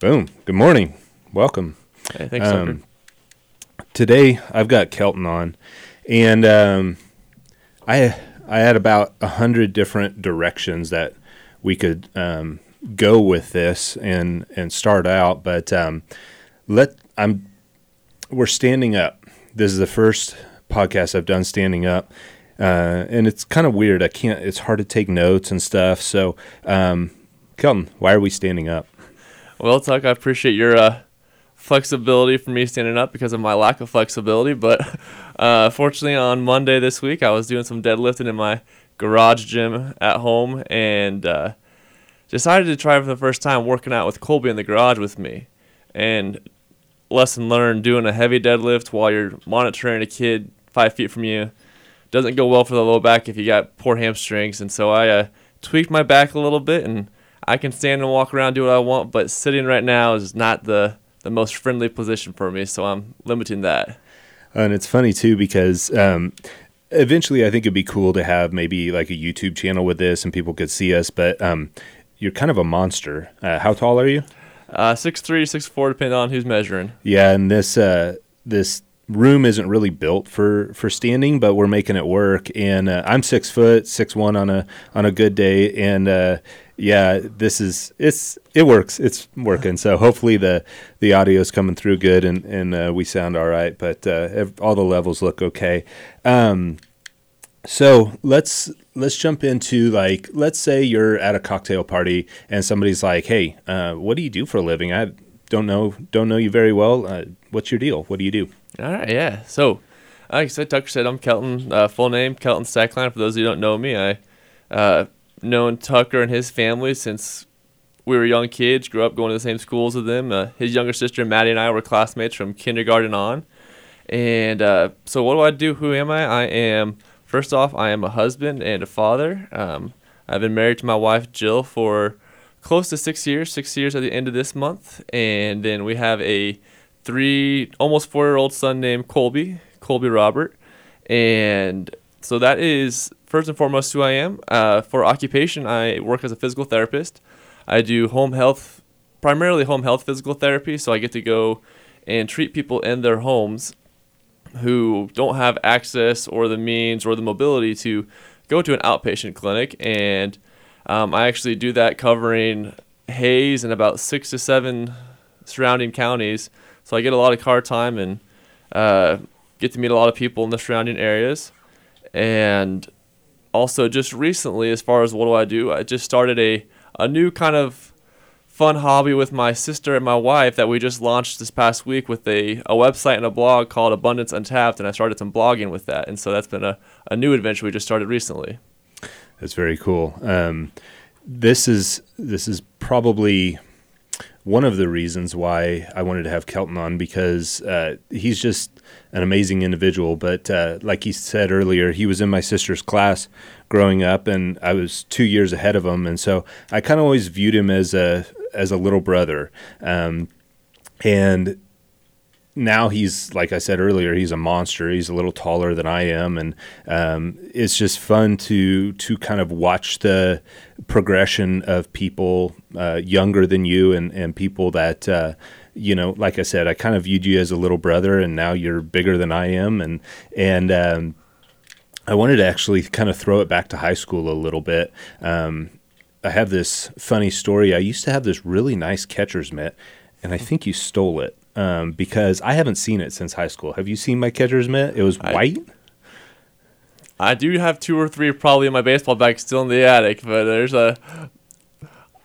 Boom. Good morning. Welcome. Hey, thanks. Um, today I've got Kelton on, and um, I I had about a hundred different directions that we could um, go with this and and start out, but um, let I'm we're standing up. This is the first podcast I've done standing up. Uh, and it's kind of weird. I can't. It's hard to take notes and stuff. So, um, Kelton, why are we standing up? Well, Tuck, I appreciate your uh, flexibility for me standing up because of my lack of flexibility. But uh, fortunately, on Monday this week, I was doing some deadlifting in my garage gym at home and uh, decided to try for the first time working out with Colby in the garage with me. And lesson learned doing a heavy deadlift while you're monitoring a kid five feet from you doesn't go well for the low back if you got poor hamstrings. And so I uh, tweaked my back a little bit and I can stand and walk around, do what I want, but sitting right now is not the, the most friendly position for me. So I'm limiting that. And it's funny too because um, eventually I think it'd be cool to have maybe like a YouTube channel with this and people could see us. But um, you're kind of a monster. Uh, how tall are you? Uh, six three, six four, depending on who's measuring. Yeah, and this uh, this room isn't really built for for standing, but we're making it work. And uh, I'm six foot, six one on a on a good day, and uh, yeah, this is it's it works. It's working. So hopefully the the audio is coming through good, and and uh, we sound all right. But uh, all the levels look okay. Um, so let's let's jump into like let's say you're at a cocktail party and somebody's like, "Hey, uh, what do you do for a living?" I don't know don't know you very well. Uh, what's your deal? What do you do? All right, yeah. So, like I said, Tucker said I'm Kelton. Uh, full name Kelton Stackline. For those who don't know me, I uh, known Tucker and his family since we were young kids. Grew up going to the same schools with them. Uh, his younger sister Maddie and I were classmates from kindergarten on. And uh, so, what do I do? Who am I? I am first off, I am a husband and a father. Um, I've been married to my wife Jill for close to six years. Six years at the end of this month, and then we have a three, almost four year old son named Colby, Colby Robert. And so that is first and foremost who I am. Uh, for occupation, I work as a physical therapist. I do home health, primarily home health physical therapy. So I get to go and treat people in their homes who don't have access or the means or the mobility to go to an outpatient clinic. And um, I actually do that covering Hays and about six to seven surrounding counties so I get a lot of car time and uh, get to meet a lot of people in the surrounding areas. And also, just recently, as far as what do I do, I just started a, a new kind of fun hobby with my sister and my wife that we just launched this past week with a, a website and a blog called Abundance Untapped. And I started some blogging with that. And so that's been a, a new adventure we just started recently. That's very cool. Um, this is this is probably one of the reasons why I wanted to have Kelton on because uh, he's just an amazing individual. But uh, like he said earlier, he was in my sister's class growing up, and I was two years ahead of him, and so I kind of always viewed him as a as a little brother. Um, and now he's like I said earlier, he's a monster. He's a little taller than I am, and um, it's just fun to to kind of watch the progression of people uh, younger than you and and people that. Uh, you know, like I said, I kind of viewed you as a little brother, and now you're bigger than I am, and and um, I wanted to actually kind of throw it back to high school a little bit. Um, I have this funny story. I used to have this really nice catcher's mitt, and I think you stole it um, because I haven't seen it since high school. Have you seen my catcher's mitt? It was I, white. I do have two or three probably in my baseball bag still in the attic, but there's a.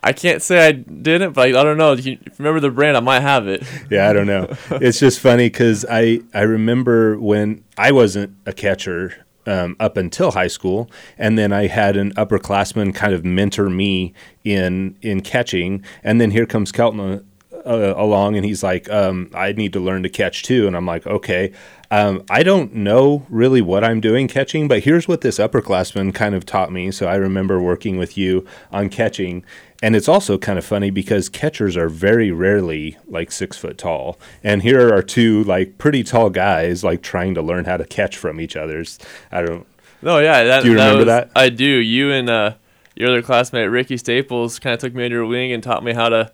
I can't say I didn't, but I, I don't know. If you remember the brand, I might have it. Yeah, I don't know. it's just funny because I I remember when I wasn't a catcher um, up until high school, and then I had an upperclassman kind of mentor me in in catching, and then here comes Kelton uh, along and he's like, um, I need to learn to catch too. And I'm like, okay. Um, I don't know really what I'm doing catching, but here's what this upperclassman kind of taught me. So I remember working with you on catching. And it's also kind of funny because catchers are very rarely like six foot tall. And here are two like pretty tall guys like trying to learn how to catch from each other's. I don't. No, yeah. That, do you remember that? Was, that? I do. You and uh, your other classmate Ricky Staples kind of took me under your wing and taught me how to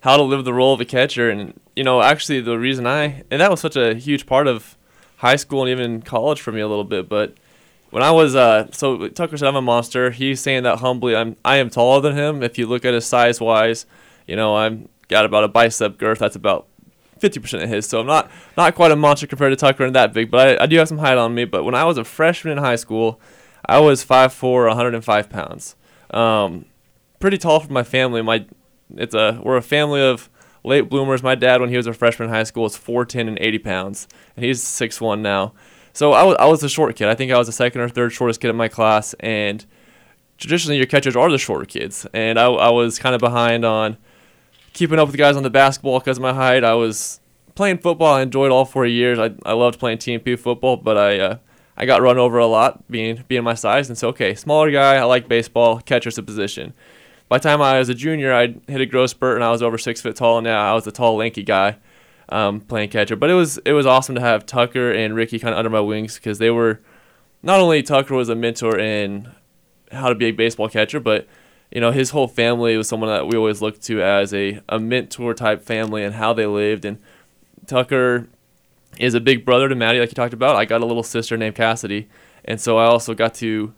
how to live the role of a catcher. And you know, actually, the reason I and that was such a huge part of high school and even college for me a little bit. But when I was uh, so Tucker said I'm a monster. He's saying that humbly. I'm I am taller than him. If you look at his size wise, you know, I'm got about a bicep girth that's about 50% of his. So I'm not not quite a monster compared to Tucker and that big, but I, I do have some height on me. But when I was a freshman in high school, I was 5'4", 105 pounds. Um, pretty tall for my family. My it's a we're a family of late bloomers. My dad, when he was a freshman in high school, was 4'10 and 80 pounds, and he's 6'1 now. So I was I was the short kid. I think I was the second or third shortest kid in my class, and traditionally your catchers are the shorter kids, and I, I was kind of behind on keeping up with the guys on the basketball because of my height. I was playing football. I enjoyed all four years. I, I loved playing TMP football, but I uh, I got run over a lot being being my size. And so, okay, smaller guy. I like baseball. Catcher's a position. By the time I was a junior, I hit a growth spurt and I was over six foot tall. And now I was a tall, lanky guy um, playing catcher. But it was it was awesome to have Tucker and Ricky kind of under my wings because they were not only Tucker was a mentor in how to be a baseball catcher, but you know, his whole family was someone that we always looked to as a, a mentor type family and how they lived. And Tucker is a big brother to Maddie, like you talked about. I got a little sister named Cassidy. And so I also got to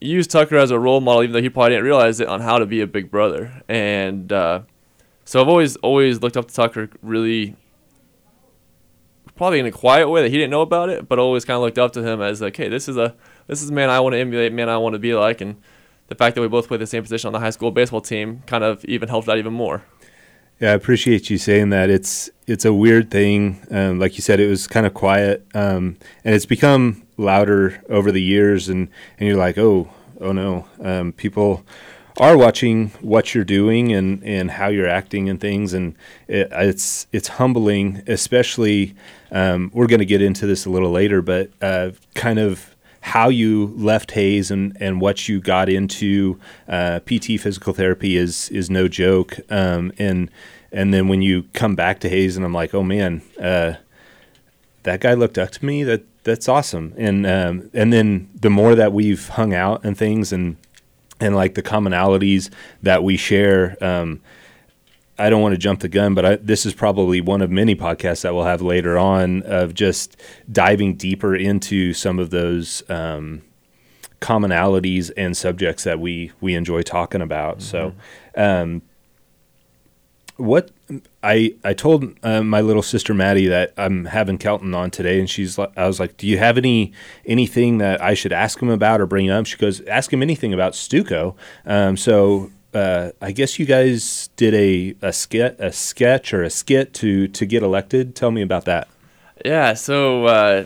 use Tucker as a role model, even though he probably didn't realize it, on how to be a big brother. And uh, so I've always always looked up to Tucker really probably in a quiet way that he didn't know about it, but always kind of looked up to him as like, hey, this is a this is a man I want to emulate, man I want to be like, and the fact that we both played the same position on the high school baseball team kind of even helped that even more. Yeah, I appreciate you saying that. It's it's a weird thing. Um, like you said, it was kind of quiet, um, and it's become louder over the years. And, and you're like, oh, oh no, um, people are watching what you're doing and, and how you're acting and things, and it, it's it's humbling. Especially, um, we're going to get into this a little later, but uh, kind of how you left Hays and, and what you got into uh, PT physical therapy is is no joke. Um, and and then when you come back to Hays, and I'm like, oh man, uh, that guy looked up to me. That that's awesome. And um, and then the more that we've hung out and things and and like the commonalities that we share. Um, I don't want to jump the gun, but I, this is probably one of many podcasts that we'll have later on of just diving deeper into some of those um, commonalities and subjects that we we enjoy talking about. Mm-hmm. So, um, what I I told uh, my little sister Maddie that I'm having Kelton on today, and she's like, I was like, "Do you have any anything that I should ask him about or bring up?" She goes, "Ask him anything about Stuco." Um, so uh, I guess you guys did a a skit a sketch or a skit to to get elected. Tell me about that. Yeah, so uh,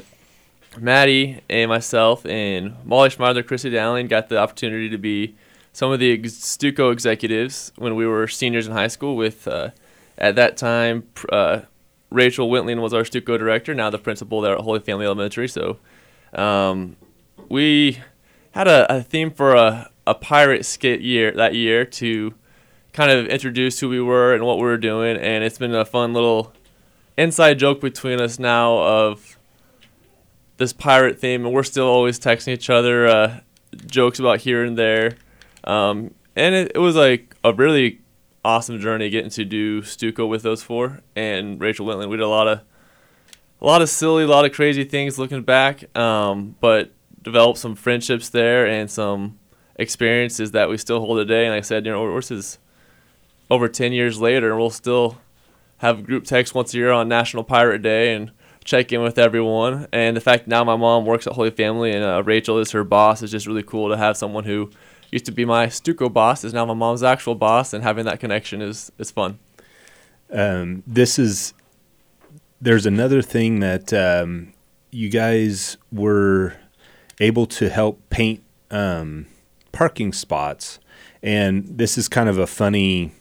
Maddie and myself and Molly Schmeidler, Chrissy Dowling got the opportunity to be some of the ex- Stuco executives when we were seniors in high school. With uh, at that time, uh, Rachel Wintling was our Stuco director, now the principal there at Holy Family Elementary. So um, we had a, a theme for a a pirate skit year that year to kind of introduce who we were and what we were doing, and it's been a fun little inside joke between us now of this pirate theme, and we're still always texting each other uh, jokes about here and there. Um, and it, it was like a really awesome journey getting to do Stuco with those four and Rachel Wintling. We did a lot of a lot of silly, a lot of crazy things looking back, um, but developed some friendships there and some experiences that we still hold today. And like I said, you know, this is over 10 years later, and we'll still have group text once a year on National Pirate Day and check in with everyone. And the fact now my mom works at Holy Family and uh, Rachel is her boss is just really cool to have someone who used to be my Stuco boss is now my mom's actual boss, and having that connection is is fun. Um, this is there's another thing that um, you guys were able to help paint um, parking spots, and this is kind of a funny.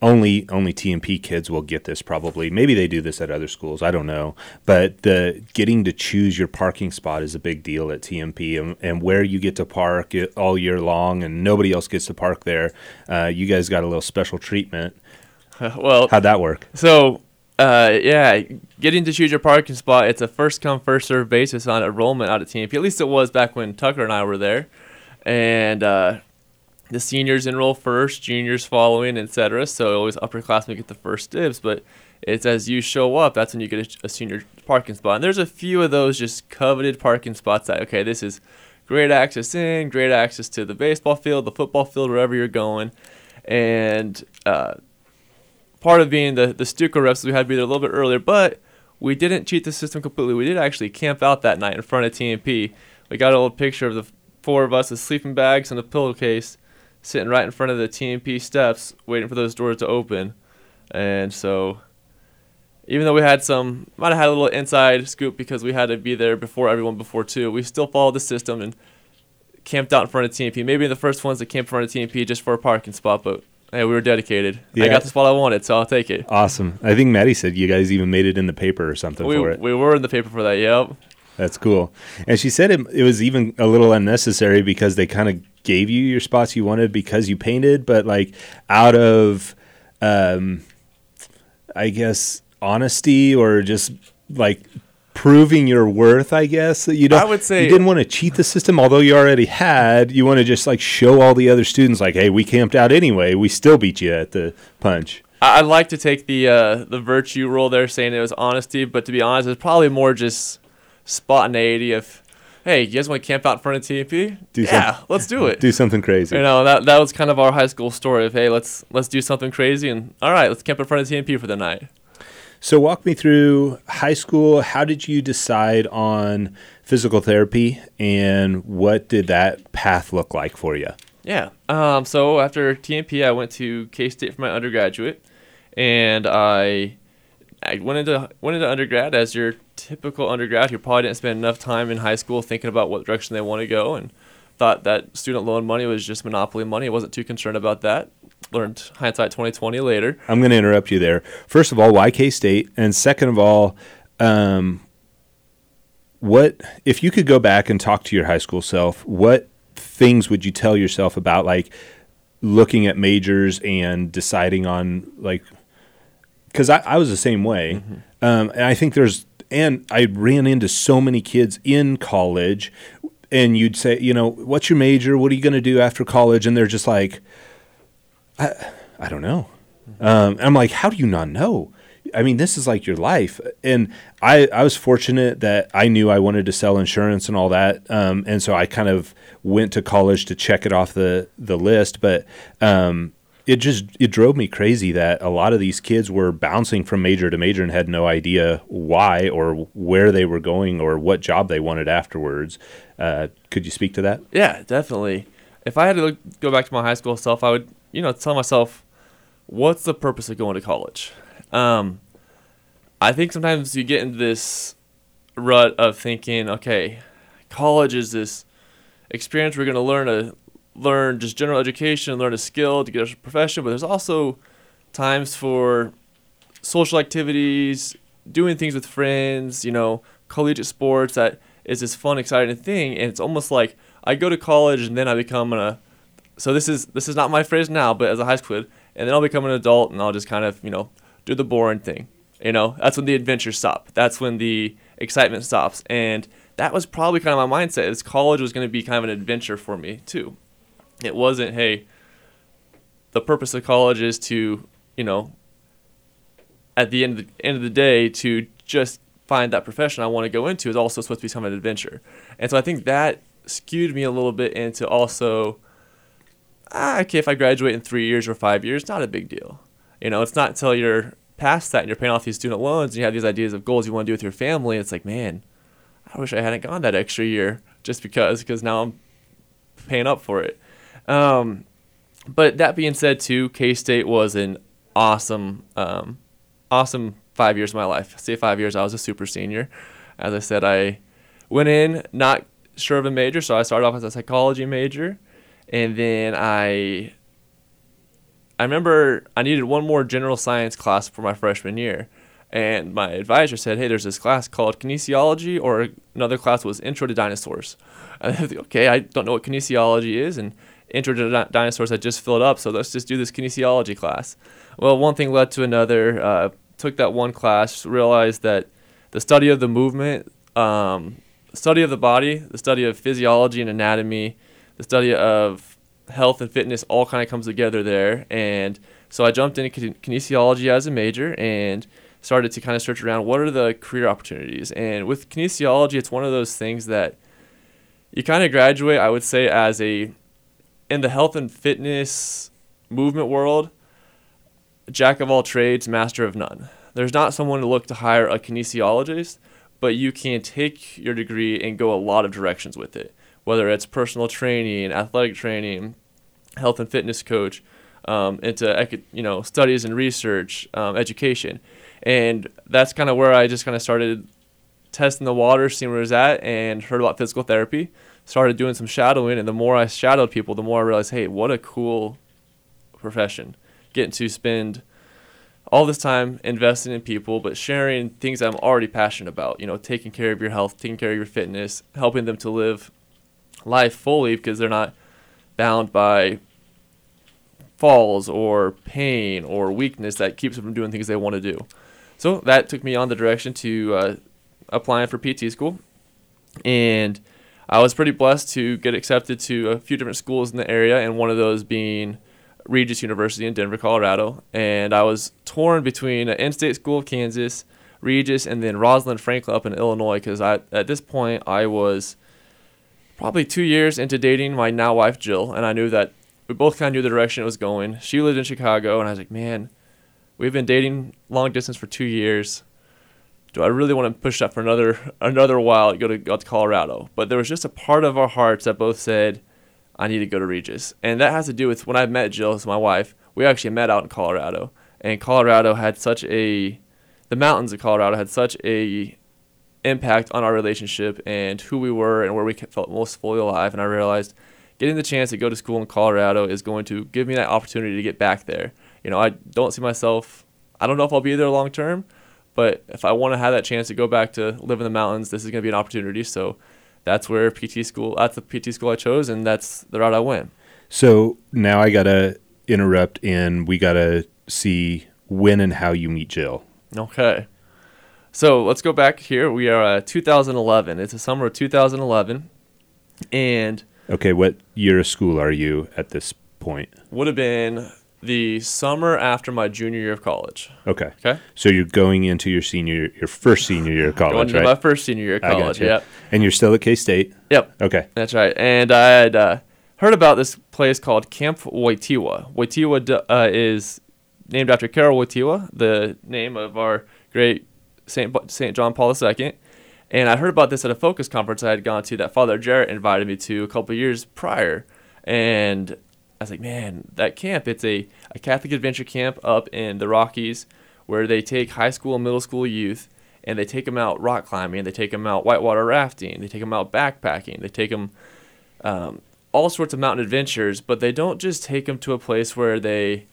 Only only TMP kids will get this probably. Maybe they do this at other schools. I don't know. But the getting to choose your parking spot is a big deal at TMP, and, and where you get to park all year long, and nobody else gets to park there. Uh, you guys got a little special treatment. well, how'd that work? So uh, yeah, getting to choose your parking spot, it's a first come, first serve basis on enrollment out of TMP. At least it was back when Tucker and I were there and uh, the seniors enroll first, juniors following, etc. So always upperclassmen get the first dibs, but it's as you show up, that's when you get a, a, senior parking spot. And there's a few of those just coveted parking spots that, okay, this is great access in, great access to the baseball field, the football field, wherever you're going. And uh, part of being the, the Stuco reps, we had to be there a little bit earlier, but we didn't cheat the system completely. We did actually camp out that night in front of TMP. We got a little picture of the four of us with sleeping bags and a pillowcase sitting right in front of the TMP steps, waiting for those doors to open. And so, even though we had some, might have had a little inside scoop because we had to be there before everyone before two, we still followed the system and camped out in front of TMP. Maybe the first ones that camped in front of TMP just for a parking spot, but hey, we were dedicated. Yeah. I got the spot I wanted, so I'll take it. Awesome. I think Maddie said you guys even made it in the paper or something we, for it. We were in the paper for that, yep. That's cool. And she said it, it was even a little unnecessary because they kind of gave you your spots you wanted because you painted, but like out of, um, I guess, honesty or just like proving your worth, I guess. That you don't. I would say you didn't want to cheat the system, although you already had. You want to just like show all the other students, like, hey, we camped out anyway. We still beat you at the punch. I'd like to take the uh, the virtue role there, saying it was honesty, but to be honest, it's probably more just spontaneity of hey, you guys want to camp out in front of TMP? Do yeah, some, let's do it. Do something crazy. You know, that that was kind of our high school story of hey, let's let's do something crazy and all right, let's camp in front of TMP for the night. So walk me through high school. How did you decide on physical therapy and what did that path look like for you? Yeah. Um, so after TMP, I went to K State for my undergraduate, and I I went into went into undergrad as your typical undergrad who probably didn't spend enough time in high school thinking about what direction they want to go and thought that student loan money was just monopoly money. I wasn't too concerned about that. Learned hindsight 2020 later. I'm going to interrupt you there. First of all, why K State? And second of all, um, what if you could go back and talk to your high school self? What things would you tell yourself about like looking at majors and deciding on like because I, I was the same way. Mm-hmm. Um, and I think there's, and I ran into so many kids in college, and you'd say, you know, what's your major? What are you going to do after college? And they're just like, I, I don't know. Um, I'm like, how do you not know? I mean, this is like your life. And I, I was fortunate that I knew I wanted to sell insurance and all that. Um, and so I kind of went to college to check it off the, the list. But um, it just it drove me crazy that a lot of these kids were bouncing from major to major and had no idea why or where they were going or what job they wanted afterwards. Uh, could you speak to that? Yeah, definitely. If I had to look, go back to my high school self, I would you know tell myself, what's the purpose of going to college? Um, I think sometimes you get into this rut of thinking, okay, college is this experience we're going to learn a learn just general education, learn a skill to get a profession, but there's also times for social activities, doing things with friends, you know, collegiate sports that is this fun, exciting thing. And it's almost like I go to college and then I become a so this is this is not my phrase now, but as a high school kid, and then I'll become an adult and I'll just kind of, you know, do the boring thing. You know, that's when the adventures stop. That's when the excitement stops. And that was probably kind of my mindset is college was going to be kind of an adventure for me too. It wasn't, hey, the purpose of college is to, you know, at the end of the, end of the day, to just find that profession I want to go into is also supposed to become an adventure. And so I think that skewed me a little bit into also, ah, okay, if I graduate in three years or five years, not a big deal. You know, it's not until you're past that and you're paying off these student loans and you have these ideas of goals you want to do with your family. It's like, man, I wish I hadn't gone that extra year just because, because now I'm paying up for it. Um, but that being said, too, K State was an awesome, um, awesome five years of my life. Say five years, I was a super senior. As I said, I went in not sure of a major, so I started off as a psychology major, and then I. I remember I needed one more general science class for my freshman year. And my advisor said, "Hey, there's this class called kinesiology, or another class was Intro to Dinosaurs." I think, okay, I don't know what kinesiology is, and Intro to Dinosaurs had just filled up, so let's just do this kinesiology class. Well, one thing led to another. Uh, took that one class, realized that the study of the movement, um, study of the body, the study of physiology and anatomy, the study of health and fitness all kind of comes together there. And so I jumped into kin- kinesiology as a major and started to kind of search around what are the career opportunities. And with kinesiology, it's one of those things that you kind of graduate, I would say, as a in the health and fitness movement world, jack of all trades, master of none. There's not someone to look to hire a kinesiologist, but you can take your degree and go a lot of directions with it, whether it's personal training, athletic training, health and fitness coach, um, into you know studies and research, um, education, and that's kind of where I just kind of started testing the water, seeing where it was at, and heard about physical therapy. Started doing some shadowing, and the more I shadowed people, the more I realized, hey, what a cool profession. Getting to spend all this time investing in people, but sharing things I'm already passionate about. You know, taking care of your health, taking care of your fitness, helping them to live life fully because they're not bound by falls or pain or weakness that keeps them from doing things they want to do. So that took me on the direction to uh, applying for PT school, and I was pretty blessed to get accepted to a few different schools in the area, and one of those being Regis University in Denver, Colorado. And I was torn between an in-state school of Kansas, Regis, and then Rosalind Franklin up in Illinois because I at this point I was probably two years into dating my now wife Jill, and I knew that we both kind of knew the direction it was going. She lived in Chicago, and I was like, man, we've been dating long distance for two years do I really want to push that for another another while? Go to go to Colorado, but there was just a part of our hearts that both said, I need to go to Regis, and that has to do with when I met Jill, as my wife. We actually met out in Colorado, and Colorado had such a, the mountains of Colorado had such a impact on our relationship and who we were and where we felt most fully alive. And I realized getting the chance to go to school in Colorado is going to give me that opportunity to get back there. You know, I don't see myself. I don't know if I'll be there long term, but if I want to have that chance to go back to live in the mountains, this is going to be an opportunity. So that's where PT school, that's the PT school I chose, and that's the route I went. So now I got to interrupt and we got to see when and how you meet Jill. Okay. So let's go back here. We are uh, 2011. It's the summer of 2011. And. Okay, what year of school are you at this point? Would have been the summer after my junior year of college. Okay. Okay. So you're going into your senior, your first senior year of college, going into right? My first senior year of college. Yep. And you're still at K State. Yep. Okay. That's right. And I had uh, heard about this place called Camp Wojtyla. Wojtyla uh, is named after Karol Wojtyła, the name of our great Saint Saint John Paul II. And I heard about this at a focus conference I had gone to that Father Jarrett invited me to a couple years prior. And I was like, man, that camp, it's a, a Catholic adventure camp up in the Rockies where they take high school and middle school youth and they take them out rock climbing, they take them out whitewater rafting, they take them out backpacking, they take them um, all sorts of mountain adventures, but they don't just take them to a place where they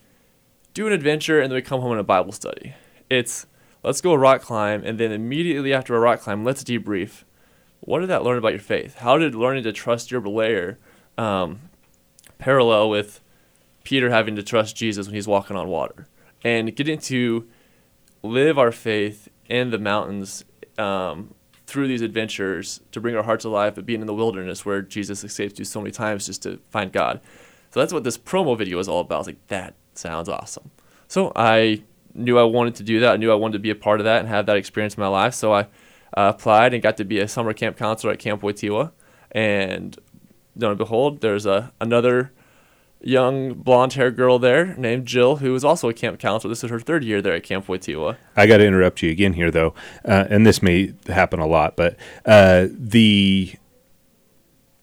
do an adventure and then we come home in a Bible study. It's let's go rock climb and then immediately after a rock climb, let's debrief. What did that learn about your faith? How did learning to trust your belayer um, parallel with Peter having to trust Jesus when he's walking on water and getting to live our faith in the mountains um, through these adventures to bring our hearts alive, but being in the wilderness where Jesus escapes you so many times just to find God. So that's what this promo video is all about. I was like, that sounds awesome. So I knew I wanted to do that. I knew I wanted to be a part of that and have that experience in my life. So I uh, applied and got to be a summer camp counselor at Camp Wojtyla. And lo and behold, there's a another young blonde haired girl there named Jill, who is also a camp counselor. This is her third year there at Camp Wojtyla. I got to interrupt you again here, though, uh, and this may happen a lot, but uh, the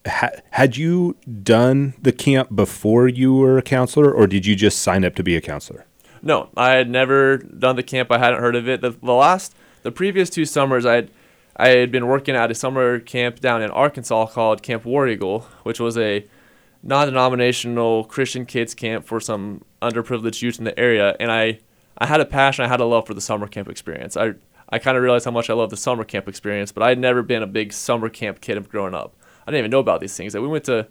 ha- had you done the camp before you were a counselor, or did you just sign up to be a counselor? No, I had never done the camp. I hadn't heard of it. The, the last, the previous two summers, I had I had been working at a summer camp down in Arkansas called Camp War Eagle, which was a non-denominational Christian kids camp for some underprivileged youth in the area, and I I had a passion, I had a love for the summer camp experience. I I kind of realized how much I love the summer camp experience, but I had never been a big summer camp kid of growing up. I didn't even know about these things. We went to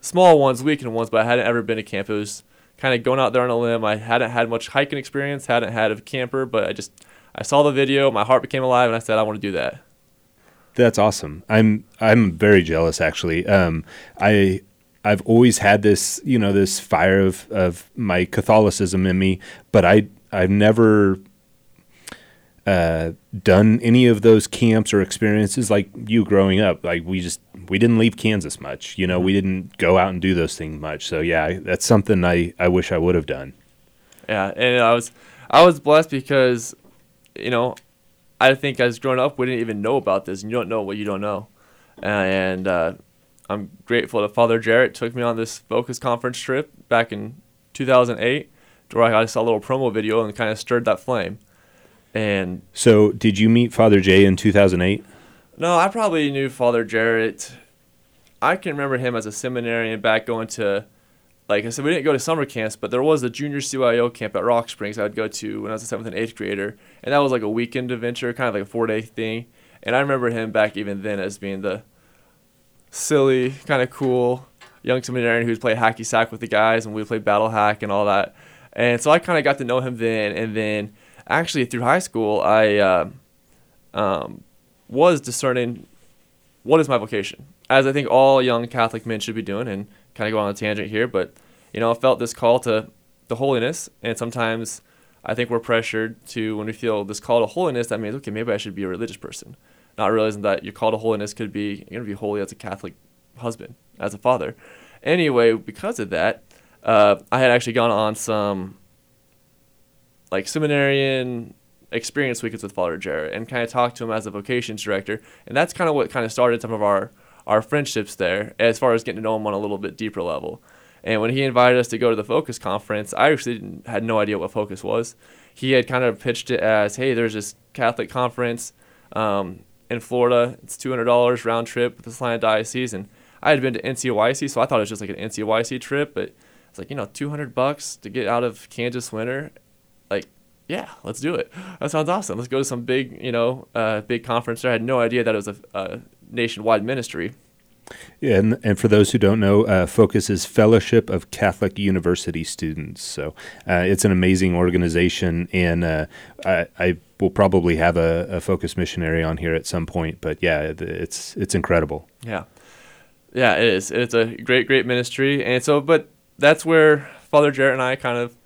small ones, weekend ones, but I hadn't ever been to camp. It was kind of going out there on a limb. I hadn't had much hiking experience, hadn't had a camper, but I just I saw the video, my heart became alive, and I said I want to do that. That's awesome. I'm I'm very jealous actually. Um, I I've always had this, you know, this fire of of my Catholicism in me, but I I've never uh, done any of those camps or experiences like you growing up. Like we just we didn't leave Kansas much. You know, we didn't go out and do those things much. So yeah, that's something I I wish I would have done. Yeah, and I was I was blessed because, you know, I think as growing up we didn't even know about this, and you don't know what you don't know, and uh, I'm grateful that Father Jarrett took me on this Focus Conference trip back in 2008, where I saw a little promo video and kind of stirred that flame. And so, did you meet Father Jay in 2008? No, I probably knew Father Jarrett. I can remember him as a seminarian back going to, like I said, we didn't go to summer camps, but there was a junior CYO camp at Rock Springs I'd go to when I was a seventh and eighth grader, and that was like a weekend adventure, kind of like a four day thing. And I remember him back even then as being the silly, kind of cool young seminarian who'd play hacky sack with the guys, and we played battle hack and all that. And so I kind of got to know him then, and then actually through high school, I uh, um, was discerning what is my vocation, as I think all young Catholic men should be doing, and kind of go on a tangent here, but you know, I felt this call to the holiness, and sometimes I think we're pressured to when we feel this call to holiness. That means okay, maybe I should be a religious person not realizing that your call to holiness could be you're gonna be holy as a Catholic husband, as a father. Anyway, because of that, uh, I had actually gone on some like seminarian experience weekends with Father Jarrett and kind of talked to him as a vocations director, and that's kind of what kind of started some of our our friendships there as far as getting to know him on a little bit deeper level. And when he invited us to go to the Focus conference, I actually had no idea what Focus was. He had kind of pitched it as, "Hey, there's this Catholic conference. Um, in Florida. It's two hundred dollars round trip with the Salina Diocese, and I had been to NCOYC, so I thought it was just like an NCOYC trip, but it's like you know two hundred bucks to get out of Kansas winter, like yeah, let's do it. That sounds awesome. Let's go to some big you know uh, big conference. There. I had no idea that it was a, a nationwide ministry. Yeah, and, and for those who don't know, uh, Focus is Fellowship of Catholic University Students. So uh, it's an amazing organization, and uh, I, I, will probably have a, a, Focus missionary on here at some point. But yeah, it's it's incredible. Yeah, yeah, it is. It's a great, great ministry, and so, but that's where Father Jarrett and I kind of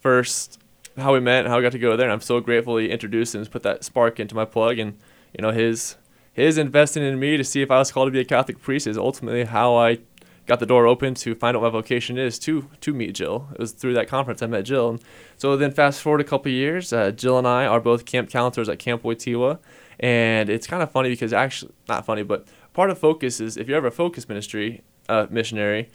first how we met and how we got to go there. And I'm so grateful he introduced and put that spark into my plug, and you know his his investing in me to see if I was called to be a Catholic priest is ultimately how I got the door open to find out what my vocation is to to meet Jill. It was through that conference I met Jill. So then fast forward a couple years, uh, Jill and I are both camp counselors at Camp Wojtyla, and it's kind of funny because actually not funny, but part of focus is if you're ever a focus ministry uh, missionary,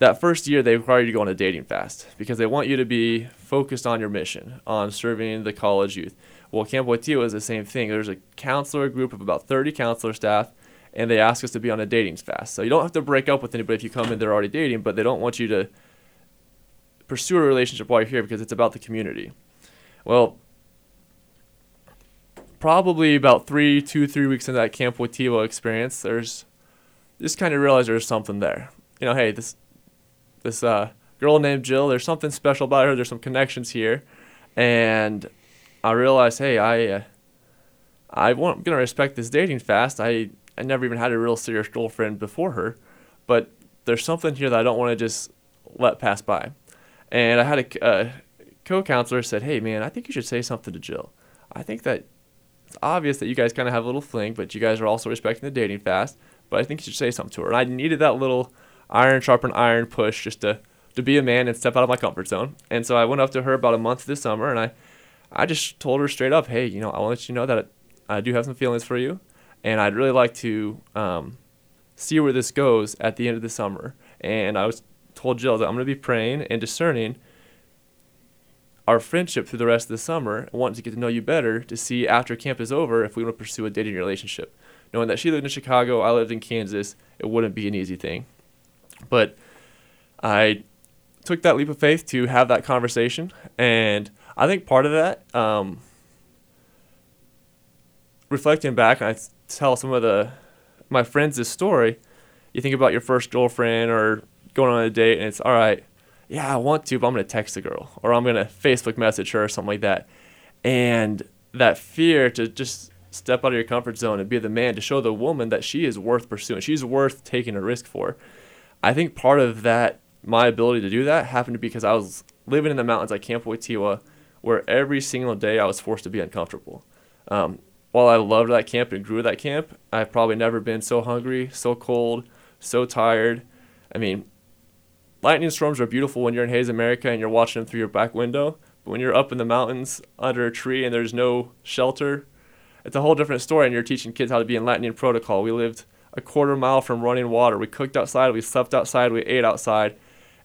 that first year they require you to go on a dating fast because they want you to be focused on your mission, on serving the college youth. Well, Camp Wojtyla is the same thing. There's a counselor group of about 30 counselor staff, and they ask us to be on a dating fast. So you don't have to break up with anybody if you come in they're already dating, but they don't want you to pursue a relationship while you're here because it's about the community. Well, probably about three, two, three weeks into that Camp Wojtyla experience, there's just kind of realized there's something there. You know, hey, this this uh, girl named Jill, there's something special about her. There's some connections here, and I realized, hey, I uh, I want gonna respect this dating fast. I I never even had a real serious girlfriend before her, but there's something here that I don't want to just let pass by. And I had a uh, co-counselor said, hey man, I think you should say something to Jill. I think that it's obvious that you guys kind of have a little fling, but you guys are also respecting the dating fast. But I think you should say something to her. And I needed that little iron sharpen iron push just to to be a man and step out of my comfort zone. And so I went up to her about a month this summer and I I just told her straight up, hey, you know, I want to let you know that I do have some feelings for you, and I'd really like to um, see where this goes at the end of the summer. And I was told Jill that I'm going to be praying and discerning our friendship through the rest of the summer, wanting to get to know you better to see after camp is over if we want to pursue a dating relationship. Knowing that she lived in Chicago, I lived in Kansas, it wouldn't be an easy thing. But I took that leap of faith to have that conversation, and I think part of that, um, reflecting back, I tell some of the my friends this story. You think about your first girlfriend or going on a date, and it's all right. Yeah, I want to, but I'm gonna text the girl or I'm gonna Facebook message her or something like that. And that fear to just step out of your comfort zone and be the man to show the woman that she is worth pursuing, she's worth taking a risk for. I think part of that, my ability to do that, happened to because I was living in the mountains like Camp Wojtyla, where every single day I was forced to be uncomfortable. Um, while I loved that camp and grew that camp, I've probably never been so hungry, so cold, so tired. I mean, lightning storms are beautiful when you're in Hays, America, and you're watching them through your back window. But when you're up in the mountains under a tree and there's no shelter, it's a whole different story. And you're teaching kids how to be in lightning protocol. We lived a quarter mile from running water. We cooked outside. We slept outside. We ate outside.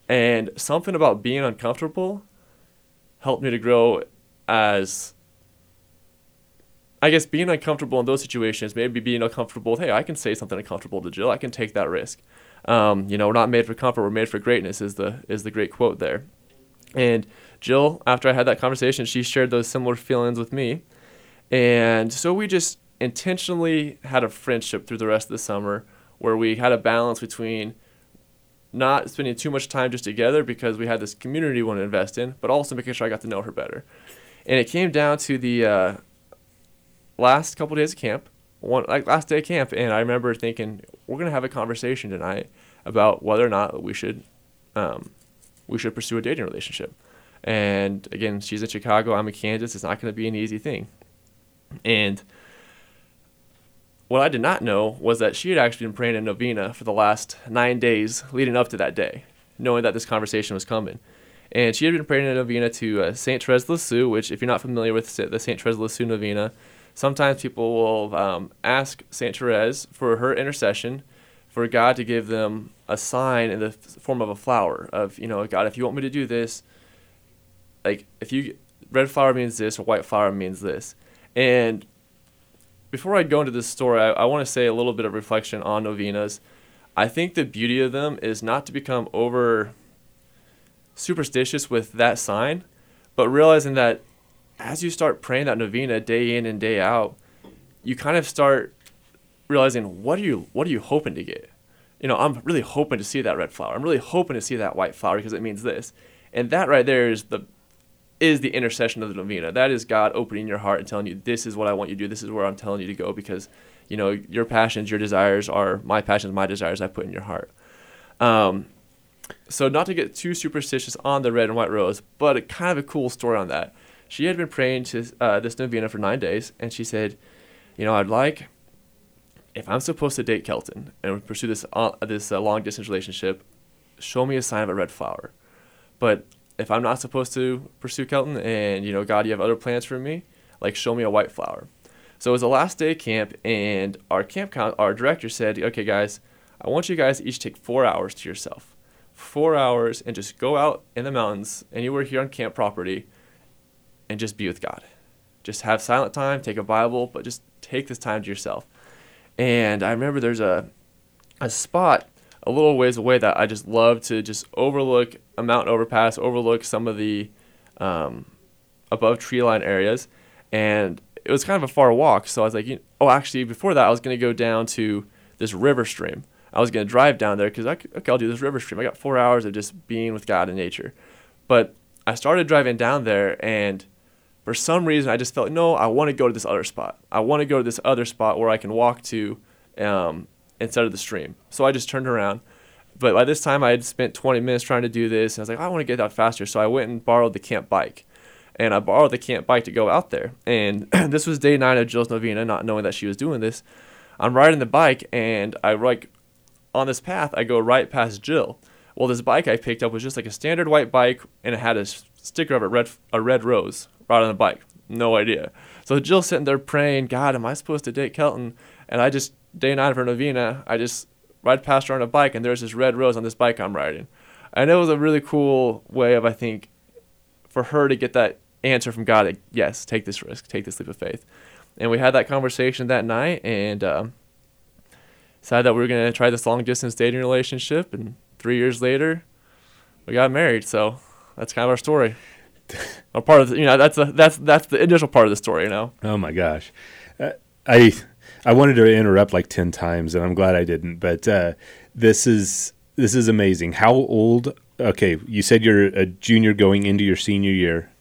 And something about being uncomfortable helped me to grow as I guess being uncomfortable in those situations, maybe being uncomfortable with, hey, I can say something uncomfortable to Jill. I can take that risk. Um, you know, we're not made for comfort, we're made for greatness is the is the great quote there. And Jill, after I had that conversation, she shared those similar feelings with me. And so we just intentionally had a friendship through the rest of the summer where we had a balance between not spending too much time just together because we had this community we want to invest in, but also making sure I got to know her better. And it came down to the uh, last couple of days of camp, one like last day of camp, and I remember thinking we're gonna have a conversation tonight about whether or not we should um, we should pursue a dating relationship. And again, she's in Chicago, I'm in Kansas. It's not gonna be an easy thing. And what I did not know was that she had actually been praying a novena for the last nine days leading up to that day, knowing that this conversation was coming. And she had been praying a novena to uh, Saint Therese Lisieux, which, if you're not familiar with the Saint Therese Lisieux novena, sometimes people will um, ask Saint Therese for her intercession for God to give them a sign in the form of a flower of you know God if you want me to do this like if you red flower means this or white flower means this and before I go into this story I, I want to say a little bit of reflection on novenas I think the beauty of them is not to become over superstitious with that sign but realizing that as you start praying that novena day in and day out, you kind of start realizing what are you what are you hoping to get? You know, I'm really hoping to see that red flower. I'm really hoping to see that white flower because it means this. And that right there is the is the intercession of the novena. That is God opening your heart and telling you this is what I want you to do. This is where I'm telling you to go because you know your passions, your desires are my passions, my desires I put in your heart. Um, so not to get too superstitious on the red and white rose, but a kind of a cool story on that she had been praying to uh, this novena for nine days, and she said, "You know, I'd like, if I'm supposed to date Kelton and pursue this uh, this uh, long distance relationship, show me a sign of a red flower. But if I'm not supposed to pursue Kelton, and you know, God, you have other plans for me, like show me a white flower." So it was the last day of camp, and our camp con- our director said, "Okay, guys, I want you guys each take four hours to yourself." Four hours and just go out in the mountains anywhere here on camp property and just be with God. Just have silent time, take a Bible, but just take this time to yourself. And I remember there's a a spot a little ways away that I just love to just overlook a mountain overpass, overlook some of the um, above tree line areas, and it was kind of a far walk. So I was like, oh, actually, before that, I was gonna go down to this river stream. I was gonna drive down there because okay, I'll do this river stream. I got four hours of just being with God and nature, but I started driving down there and for some reason I just felt no, I want to go to this other spot. I want to go to this other spot where I can walk to um, instead of the stream. So I just turned around. But by this time I had spent 20 minutes trying to do this. And I was like, I want to get out faster. So I went and borrowed the camp bike. And I borrowed the camp bike to go out there. And this was day nine of Jill's novena, not knowing that she was doing this. I'm riding the bike and I like on this path I go right past Jill. Well, this bike I picked up was just like a standard white bike and it had a sticker of a red a red rose right on the bike. No idea. So Jill's sitting there praying, God, am I supposed to date Kelton? And I just, day nine for novena, I just ride past her on a bike, and there's this red rose on this bike I'm riding. And it was a really cool way of, I think, for her to get that answer from God, yes, take this risk, take this leap of faith. And we had that conversation that night, and um, decided that we were going to try this long distance dating relationship. And three years later, we got married. So that's kind of our story a part of the, you know that's a, that's that's the initial part of the story you know oh my gosh uh, i i wanted to interrupt like 10 times and i'm glad i didn't but uh, this is this is amazing how old okay you said you're a junior going into your senior year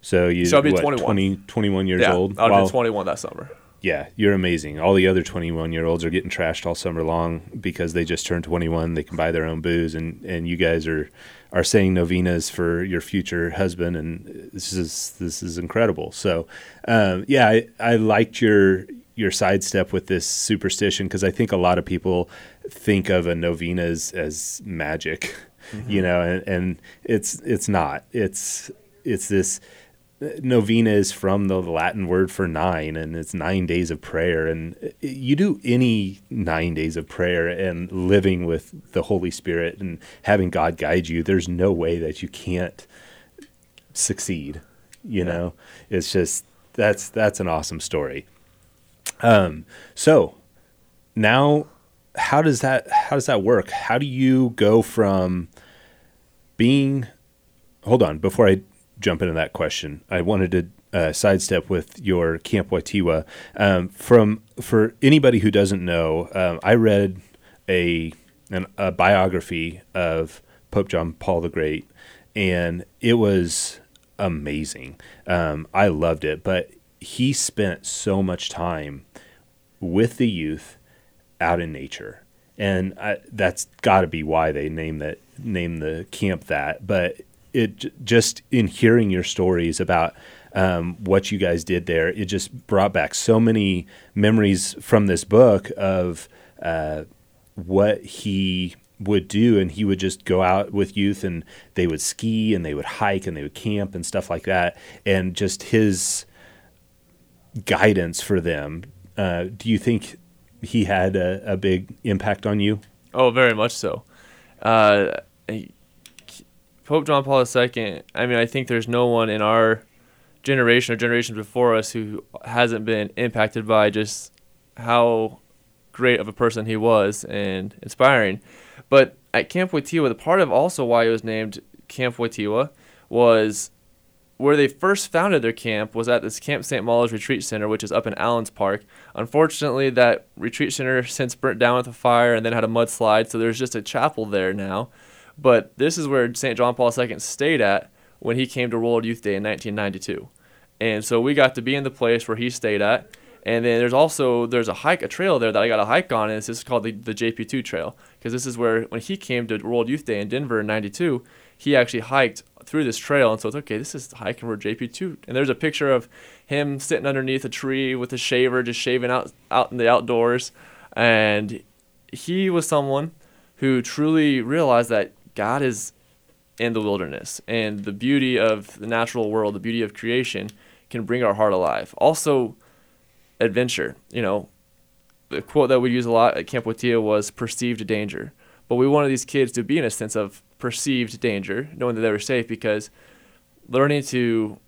so you so I'll be what, 21. 20, 21 years yeah, old I'll be 21 that summer yeah, you're amazing. All the other 21 year olds are getting trashed all summer long because they just turned 21. They can buy their own booze, and and you guys are are saying novenas for your future husband, and this is this is incredible. So, um, yeah, I, I liked your your sidestep with this superstition because I think a lot of people think of a novena as, as magic, mm-hmm. you know, and, and it's it's not. It's it's this novena is from the Latin word for nine, and it's nine days of prayer. And you do any nine days of prayer and living with the Holy Spirit and having God guide you, there's no way that you can't succeed. You yeah. know, it's just that's that's an awesome story. Um, so now, how does that how does that work? How do you go from being hold on before I jump into that question. I wanted to uh, sidestep with your Camp Wojtyla. Um, from for anybody who doesn't know, um, I read a an, a biography of Pope John Paul the Great, and it was amazing. Um, I loved it, but he spent so much time with the youth out in nature, and I, that's got to be why they name that name the camp that. But it just in hearing your stories about um, what you guys did there, it just brought back so many memories from this book of uh, what he would do. And he would just go out with youth and they would ski and they would hike and they would camp and stuff like that. And just his guidance for them. Uh, do you think he had a, a, big impact on you? Oh very much so. Uh, Pope John Paul II, I mean, I think there's no one in our generation or generations before us who hasn't been impacted by just how great of a person he was and inspiring. But at Camp Wojtyla, the part of also why it was named Camp Wojtyla was where they first founded their camp was at this Camp St. Malo's Retreat Center, which is up in Allenspark. Unfortunately, that retreat center since burnt down with a fire and then had a mudslide, so there's just a chapel there now. But this is where St. John Paul II stayed at when he came to World Youth Day in 1992. And so we got to be in the place where he stayed at. And then there's also there's a hike, a trail there that I got a hike on, and this is called the, the JP2 Trail because this is where when he came to World Youth Day in Denver in '92, he actually hiked through this trail, and so it's okay. This is hiking for JP2, and there's a picture of him sitting underneath a tree with a shaver, just shaving out out in the outdoors, and he was someone who truly realized that God is in the wilderness, and the beauty of the natural world, the beauty of creation, can bring our heart alive. Also, adventure. You know, the quote that we use a lot at Camp Wojtyla was perceived danger. But we wanted these kids to be in a sense of perceived danger, knowing that they were safe, because learning to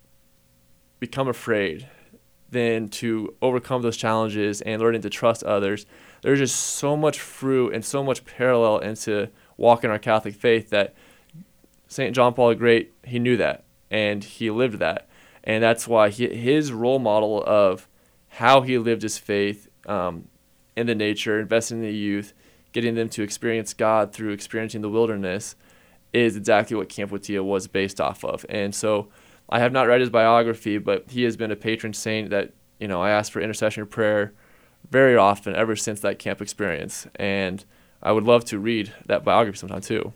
become afraid, then to overcome those challenges and learning to trust others, there's just so much fruit and so much parallel into walking our Catholic faith that St. John Paul the Great, he knew that and he lived that. And that's why he, his role model of how he lived his faith um, in the nature, investing in the youth, getting them to experience God through experiencing the wilderness is exactly what Camp Wojtyla was based off of. And so I have not read his biography, but he has been a patron saint that, you know, I ask for intercession prayer very often ever since that camp experience. And I would love to read that biography sometime too.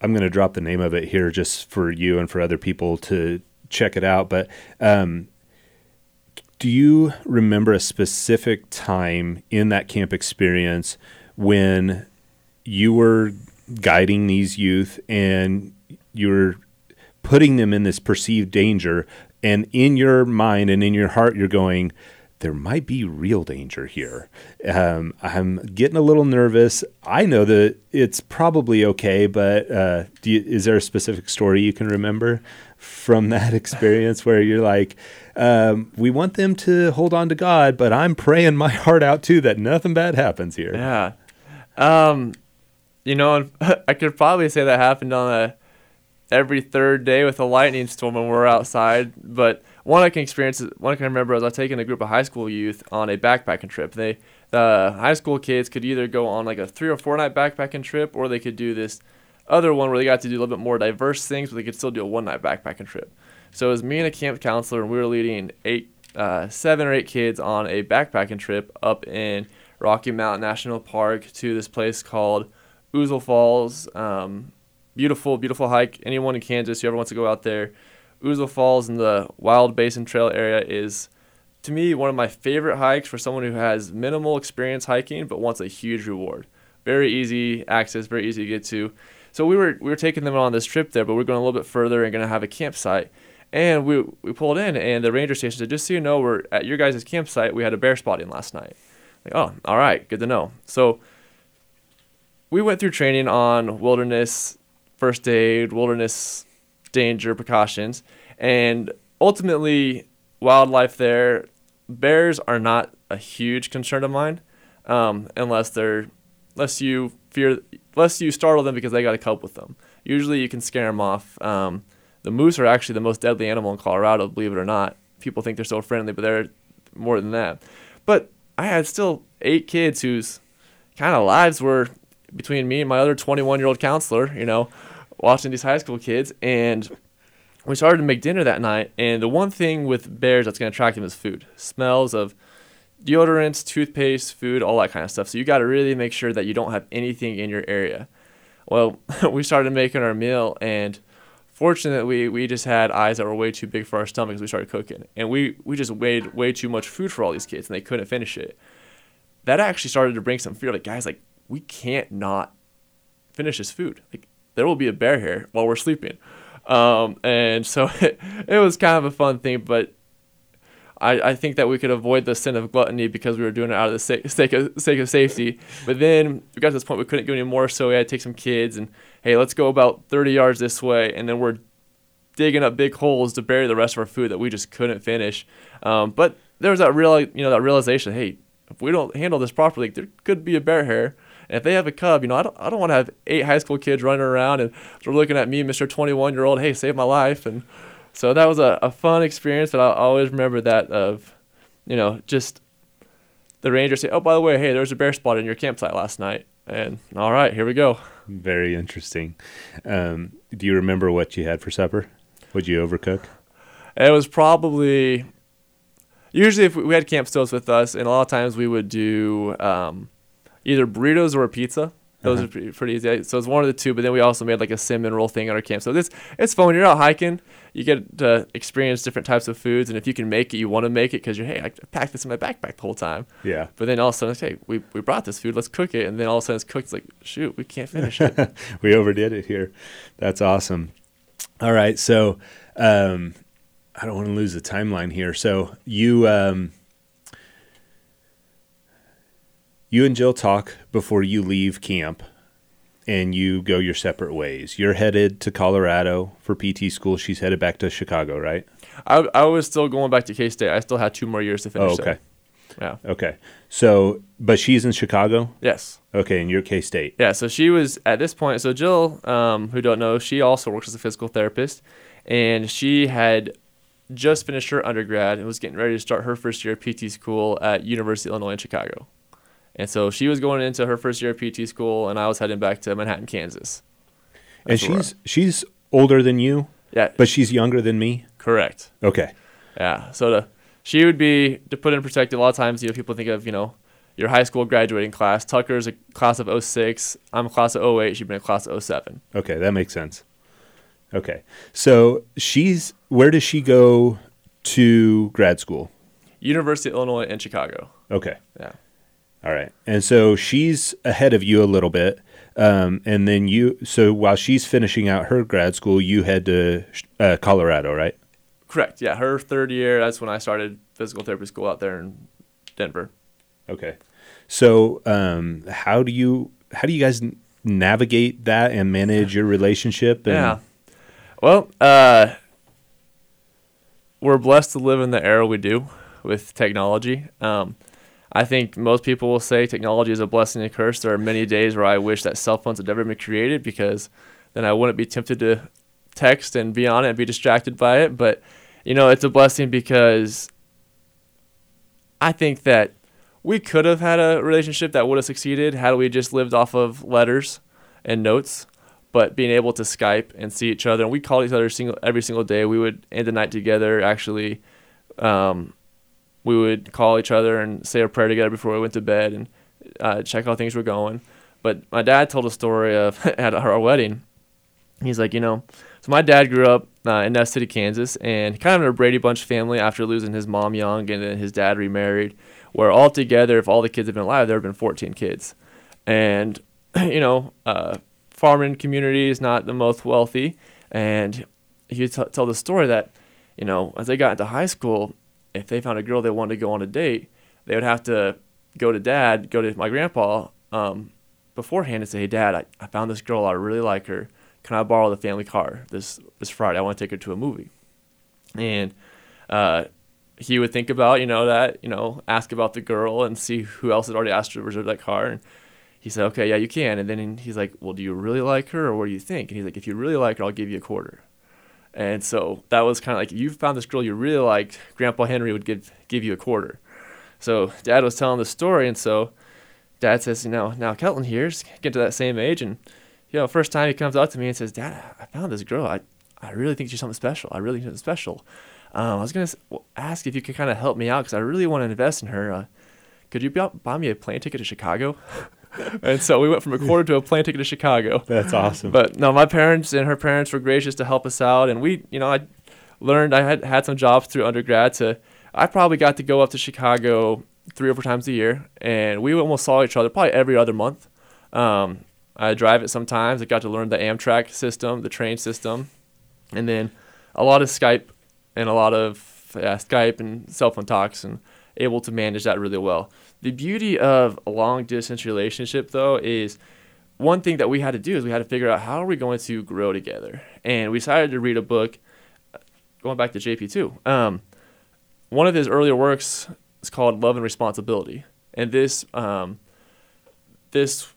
I'm going to drop the name of it here just for you and for other people to check it out. But um, do you remember a specific time in that camp experience when you were guiding these youth and you're putting them in this perceived danger? And in your mind and in your heart, you're going, there might be real danger here. Um, I'm getting a little nervous. I know that it's probably okay, but uh, you, is there a specific story you can remember from that experience where you're like, um, we want them to hold on to God, but I'm praying my heart out too that nothing bad happens here. Yeah. Um, you know, I could probably say that happened on a every third day with a lightning storm when we're outside, but one I can experience, one I can remember is I was taking a group of high school youth on a backpacking trip. They, the high school kids could either go on like a three or four night backpacking trip, or they could do this other one where they got to do a little bit more diverse things, but they could still do a one night backpacking trip. So it was me and a camp counselor, and we were leading eight uh, seven or eight kids on a backpacking trip up in Rocky Mountain National Park to this place called Ouzel Falls. Um, beautiful, beautiful hike. Anyone in Kansas who ever wants to go out there, Ouzel Falls in the Wild Basin Trail area is, to me, one of my favorite hikes for someone who has minimal experience hiking but wants a huge reward. Very easy access, very easy to get to. So we were we were taking them on this trip there, but we are going a little bit further and going to have a campsite. And we we pulled in, and the ranger station said, "Just so you know, we're at your guys' campsite. We had a bear spotting last night." Like, oh, all right, good to know. So we went through training on wilderness first aid, wilderness danger precautions, and ultimately, wildlife there, bears are not a huge concern of mine, um, unless they're, unless you fear, unless you startle them because they got to cope with them. Usually, you can scare them off. Um, the moose are actually the most deadly animal in Colorado, believe it or not. People think they're so friendly, but they're more than that. But I had still eight kids whose kind of lives were between me and my other 21 year old counselor, you know, watching these high school kids. And we started to make dinner that night. And the one thing with bears that's going to attract them is food smells of deodorants, toothpaste, food, all that kind of stuff. So you got to really make sure that you don't have anything in your area. Well, we started making our meal, and fortunately, we just had eyes that were way too big for our stomachs. We started cooking, and we we just weighed way too much food for all these kids, and they couldn't finish it. That actually started to bring some fear. Like guys, like we can't not finish this food. Like there will be a bear here while we're sleeping. Um, and so it, it was kind of a fun thing, but I, I think that we could avoid the sin of gluttony because we were doing it out of the sake, sake, of, sake of safety. But then we got to this point we couldn't do anymore, so we had to take some kids and hey, let's go about 30 yards this way, and then we're digging up big holes to bury the rest of our food that we just couldn't finish. Um, but there was that real, you know, that realization, hey, if we don't handle this properly, there could be a bear here. And if they have a cub, you know, I don't, I don't want to have eight high school kids running around and they're looking at me, Mr. 21 year old, hey, save my life. And so that was a, a fun experience, but I'll always remember that of, you know, just the ranger say, oh, by the way, hey, there was a bear spot in your campsite last night. And all right, here we go. Very interesting. Um, do you remember what you had for supper? Would you overcook? It was probably usually if we had camp stoves with us, and a lot of times we would do um, either burritos or a pizza. Those uh-huh. are pretty, pretty, easy. So it's one of the two. But then we also made like a cinnamon roll thing at our camp. So this it's fun when you're out hiking. You get to experience different types of foods, and if you can make it, you want to make it because you're hey, I packed this in my backpack the whole time. Yeah. But then all of a sudden, hey, we we brought this food, let's cook it, and then all of a sudden it's cooked. It's like shoot, we can't finish it. we overdid it here. That's awesome. All right, so um, I don't want to lose the timeline here. So you um, you and Jill talk before you leave camp and you go your separate ways. You're headed to Colorado for PT school. She's headed back to Chicago, right? I, I was still going back to K State. I still had two more years to finish. Oh, okay. Yeah. Okay. So, but she's in Chicago? Yes. Okay, and you're K State. Yeah, so she was at this point. So, Jill, um, who don't know, she also works as a physical therapist, and she had just finished her undergrad and was getting ready to start her first year of PT school at University of Illinois in Chicago. And so she was going into her first year of PT school, and I was heading back to Manhattan, Kansas. That's and she's she's older than you. Yeah, but she's younger than me. Correct. Okay. Yeah. So to, she would be to put in perspective. A lot of times, you know, people think of you know your high school graduating class. Tucker's a class of 06. I'm a class of 08. She's been a class of 07. Okay, that makes sense. Okay, so she's where does she go to grad school? University of Illinois in Chicago. Okay. Yeah. All right. And so she's ahead of you a little bit. Um, and then you, so while she's finishing out her grad school, you head to uh, Colorado, right? Correct. Yeah. Her third year, that's when I started physical therapy school out there in Denver. Okay. So, um, how do you, how do you guys navigate that and manage your relationship? And- yeah. Well, uh, we're blessed to live in the era we do with technology. Um, I think most people will say technology is a blessing and a curse. There are many days where I wish that cell phones had never been created because then I wouldn't be tempted to text and be on it and be distracted by it. But, you know, it's a blessing because I think that we could have had a relationship that would have succeeded had we just lived off of letters and notes. But being able to Skype and see each other, and we called each other single every single day. We would end the night together, actually um, we would call each other and say a prayer together before we went to bed and uh, check how things were going. But my dad told a story of at our wedding. He's like, you know, so my dad grew up uh, in Ness City, Kansas, and kind of in a Brady Bunch family after losing his mom young, and then his dad remarried. Where all together, if all the kids had been alive, there would have been 14 kids, and you know, uh, farming community is not the most wealthy, and he would t- tell the story that, you know, as they got into high school, if they found a girl they wanted to go on a date, they would have to go to dad, go to my grandpa um, beforehand and say, hey, dad, I, I found this girl. I really like her. Can I borrow the family car this, this Friday? I want to take her to a movie. And uh, he would think about, you know, that, you know, ask about the girl and see who else had already asked to reserve that car. And he said, okay, yeah, you can. And then he's like, well, do you really like her or what do you think? And he's like, if you really like her, I'll give you a quarter. And so that was kind of like, you found this girl you really liked, Grandpa Henry would give, give you a quarter. So dad was telling the story. And so dad says, you know, now Kelton here's getting to that same age. And, you know, first time he comes up to me and says, dad, I found this girl. I, I really think she's something special. I really think she's special. Um, I was to ask if you could kind of help me out because I really want to invest in her. Uh, could you buy me a plane ticket to Chicago? and so we went from a quarter to a plane ticket to Chicago. That's awesome. But no, my parents and her parents were gracious to help us out, and we, you know, I learned I had had some jobs through undergrad. To I probably got to go up to Chicago three or four times a year, and we almost saw each other probably every other month. Um, I drive it sometimes. I got to learn the Amtrak system, the train system, and then a lot of Skype and a lot of yeah, Skype and cell phone talks, and able to manage that really well. The beauty of a long distance relationship, though, is one thing that we had to do is we had to figure out how are we going to grow together. And we decided to read a book, going back to JP2. Um, one of his earlier works is called Love and Responsibility. And this, um, this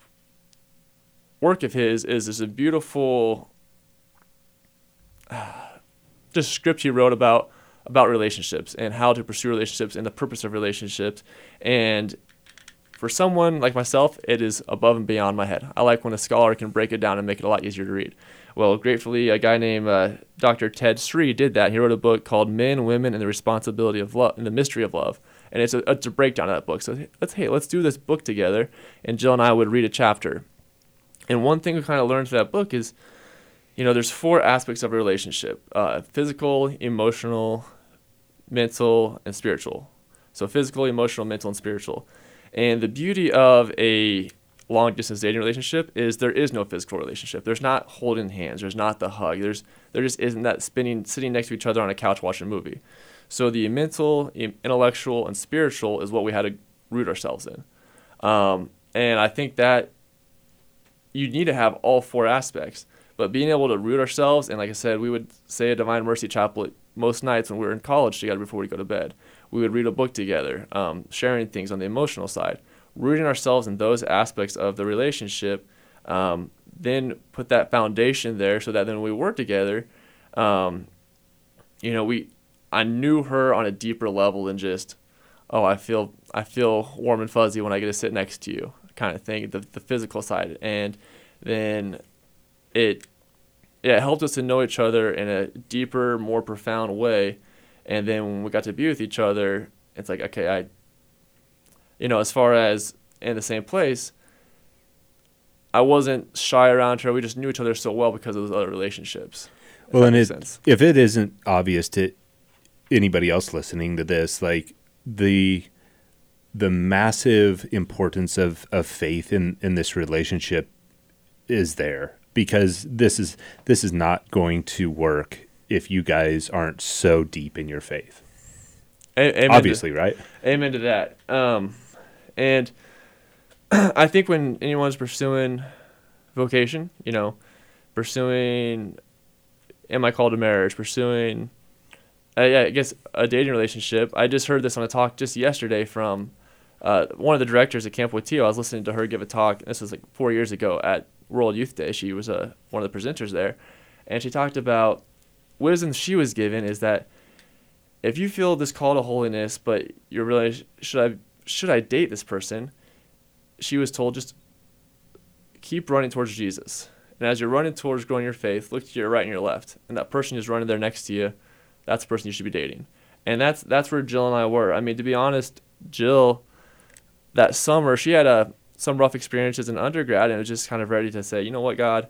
work of his is, is a beautiful uh, just script he wrote about about relationships and how to pursue relationships and the purpose of relationships. And for someone like myself, it is above and beyond my head. I like when a scholar can break it down and make it a lot easier to read. Well, gratefully, a guy named uh, Dr. Ted Sri did that. He wrote a book called Men, Women, and the Responsibility of Love and the Mystery of Love. And it's a, it's a breakdown of that book. So let's hey, let's do this book together. And Jill and I would read a chapter. And one thing we kind of learned from that book is, you know, there's four aspects of a relationship: uh, physical, emotional, mental, and spiritual. So physical, emotional, mental, and spiritual. And the beauty of a long distance dating relationship is there is no physical relationship. There's not holding hands. There's not the hug. There's there just isn't that spinning sitting next to each other on a couch watching a movie. So the mental, intellectual, and spiritual is what we had to root ourselves in. Um, and I think that you need to have all four aspects. But being able to root ourselves, and like I said, we would say a Divine Mercy Chaplet most nights when we were in college together before we go to bed. We would read a book together, um, sharing things on the emotional side, rooting ourselves in those aspects of the relationship. Um, then put that foundation there so that then when we work together, um, you know, we I knew her on a deeper level than just, oh, I feel I feel warm and fuzzy when I get to sit next to you, kind of thing. The the physical side, and then it yeah, it helped us to know each other in a deeper, more profound way. And then when we got to be with each other, it's like, okay, I, you know, as far as in the same place, I wasn't shy around her. We just knew each other so well because of those other relationships. Well, and it, if it isn't obvious to anybody else listening to this, like the the massive importance of, of faith in, in this relationship is there because this is this is not going to work if you guys aren't so deep in your faith. A- Obviously, to, right? Amen to that. Um, and I think when anyone's pursuing vocation, you know, pursuing, am I called to marriage? Pursuing, uh, yeah, I guess a dating relationship. I just heard this on a talk just yesterday from uh, one of the directors at Camp Wojtyla. I was listening to her give a talk. This was like four years ago at World Youth Day. She was a, one of the presenters there, and she talked about wisdom she was given is that if you feel this call to holiness, but you're really should I should I date this person? She was told just keep running towards Jesus. And as you're running towards growing your faith, look to your right and your left. And that person who's running there next to you, that's the person you should be dating. and that's that's where Jill and I were. I mean, to be honest, Jill, that summer she had a some rough experiences in undergrad and was just kind of ready to say, you know what, God,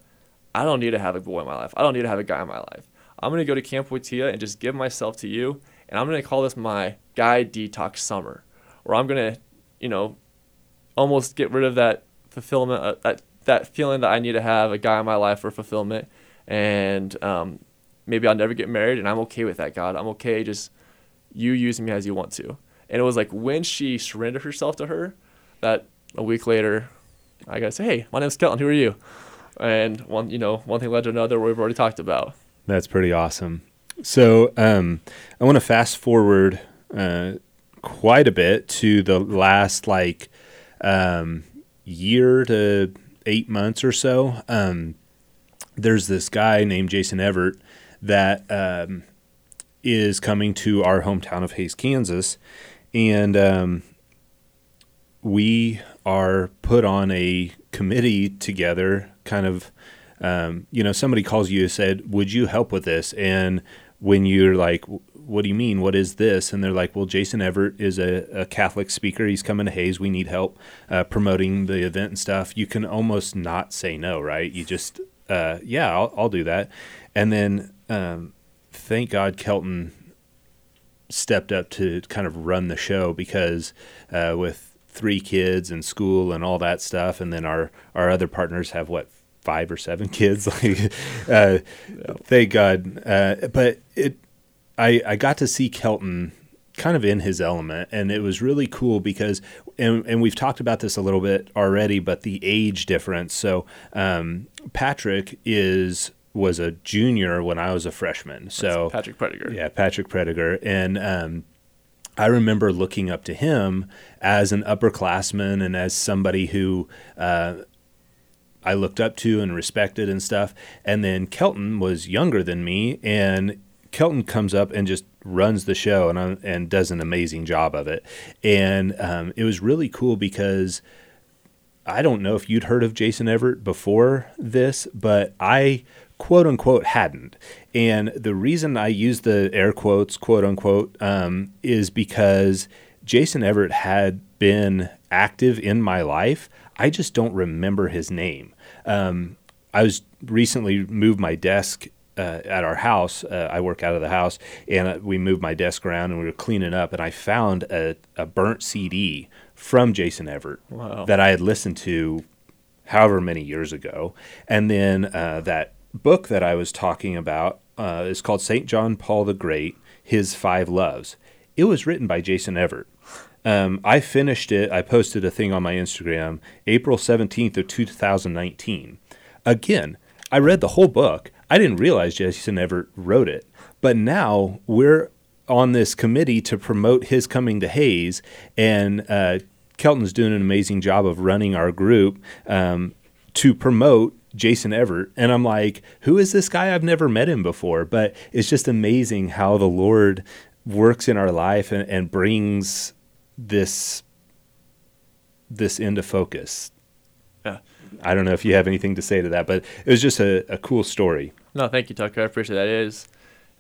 I don't need to have a boy in my life. I don't need to have a guy in my life. I'm gonna go to Camp Wojtyla and just give myself to you, and I'm gonna call this my guy detox summer, where I'm gonna, you know, almost get rid of that fulfillment, uh, that that feeling that I need to have a guy in my life for fulfillment, and um, maybe I'll never get married, and I'm okay with that, God. I'm okay just you using me as you want to. And it was like when she surrendered herself to her, that a week later, I say, hey, my name's Kelton. Who are you? And one, you know, one thing led to another. We've already talked about. That's pretty awesome. So um, I want to fast forward uh, quite a bit to the last like um, year to eight months or so. Um, there's this guy named Jason Evert that um, is coming to our hometown of Hays, Kansas, and um, we are put on a committee together, kind of. Um, you know, somebody calls you and said, "Would you help with this?" And when you're like, "What do you mean? What is this?" and they're like, "Well, Jason Evert is a, a Catholic speaker. He's coming to Hays. We need help uh, promoting the event and stuff." You can almost not say no, right? You just, uh, yeah, I'll, I'll do that. And then, um, thank God, Kelton stepped up to kind of run the show because uh, with three kids and school and all that stuff, and then our our other partners have what five or seven kids. like, uh, thank God. Uh, but it, I I got to see Kelton kind of in his element, and it was really cool because, and and we've talked about this a little bit already, but the age difference. So um, Patrick is was a junior when I was a freshman. So That's Patrick Prediger. yeah, Patrick Prediger, and um, I remember looking up to him as an upperclassman and as somebody who uh, I looked up to and respected and stuff. And then Kelton was younger than me, and Kelton comes up and just runs the show and and does an amazing job of it. And um, it was really cool because. I don't know if you'd heard of Jason Evert before this, but I quote unquote hadn't. And the reason I use the air quotes, quote unquote, um, is because Jason Evert had been active in my life. I just don't remember his name. Um, I was recently moved my desk uh, at our house. Uh, I work out of the house, and uh, we moved my desk around and we were cleaning up, and I found a, a burnt CD from Jason Evert Wow. that I had listened to however many years ago. And then uh, that book that I was talking about uh, is called St. John Paul the Great His Five Loves. It was written by Jason Evert. Um, I finished it. I posted a thing on my Instagram April 17th of 2019. Again, I read the whole book. I didn't realize Jason Evert wrote it. But now we're on this committee to promote his coming to Hays, and uh, Kelton's doing an amazing job of running our group um, to promote Jason Evert. And I'm like, who is this guy? I've never met him before, but it's just amazing how the Lord works in our life and, and brings this this into focus. Yeah. I don't know if you have anything to say to that, but it was just a, a cool story. No, thank you, Tucker. I appreciate that. It is.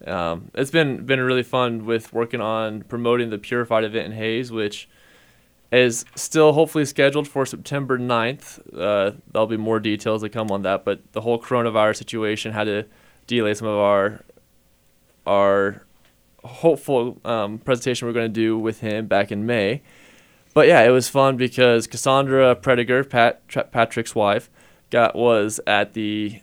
Um, it's been been really fun with working on promoting the Purified event in Hays, which is still hopefully scheduled for September 9th. Uh, there'll be more details that come on that, but the whole coronavirus situation had to delay some of our our hopeful um, presentation we're going to do with him back in May. But yeah, it was fun because Cassandra Prediger, Pat Tra- Patrick's wife, got was at the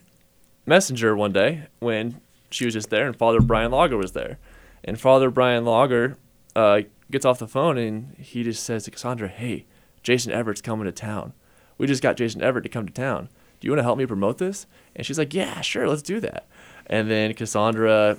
messenger one day when she was just there, and Father Brian Lager was there, and Father Brian Lager uh, gets off the phone and he just says to Cassandra, "Hey, Jason Evert's coming to town. We just got Jason Evert to come to town. Do you want to help me promote this?" And she's like, "Yeah, sure, let's do that." And then Cassandra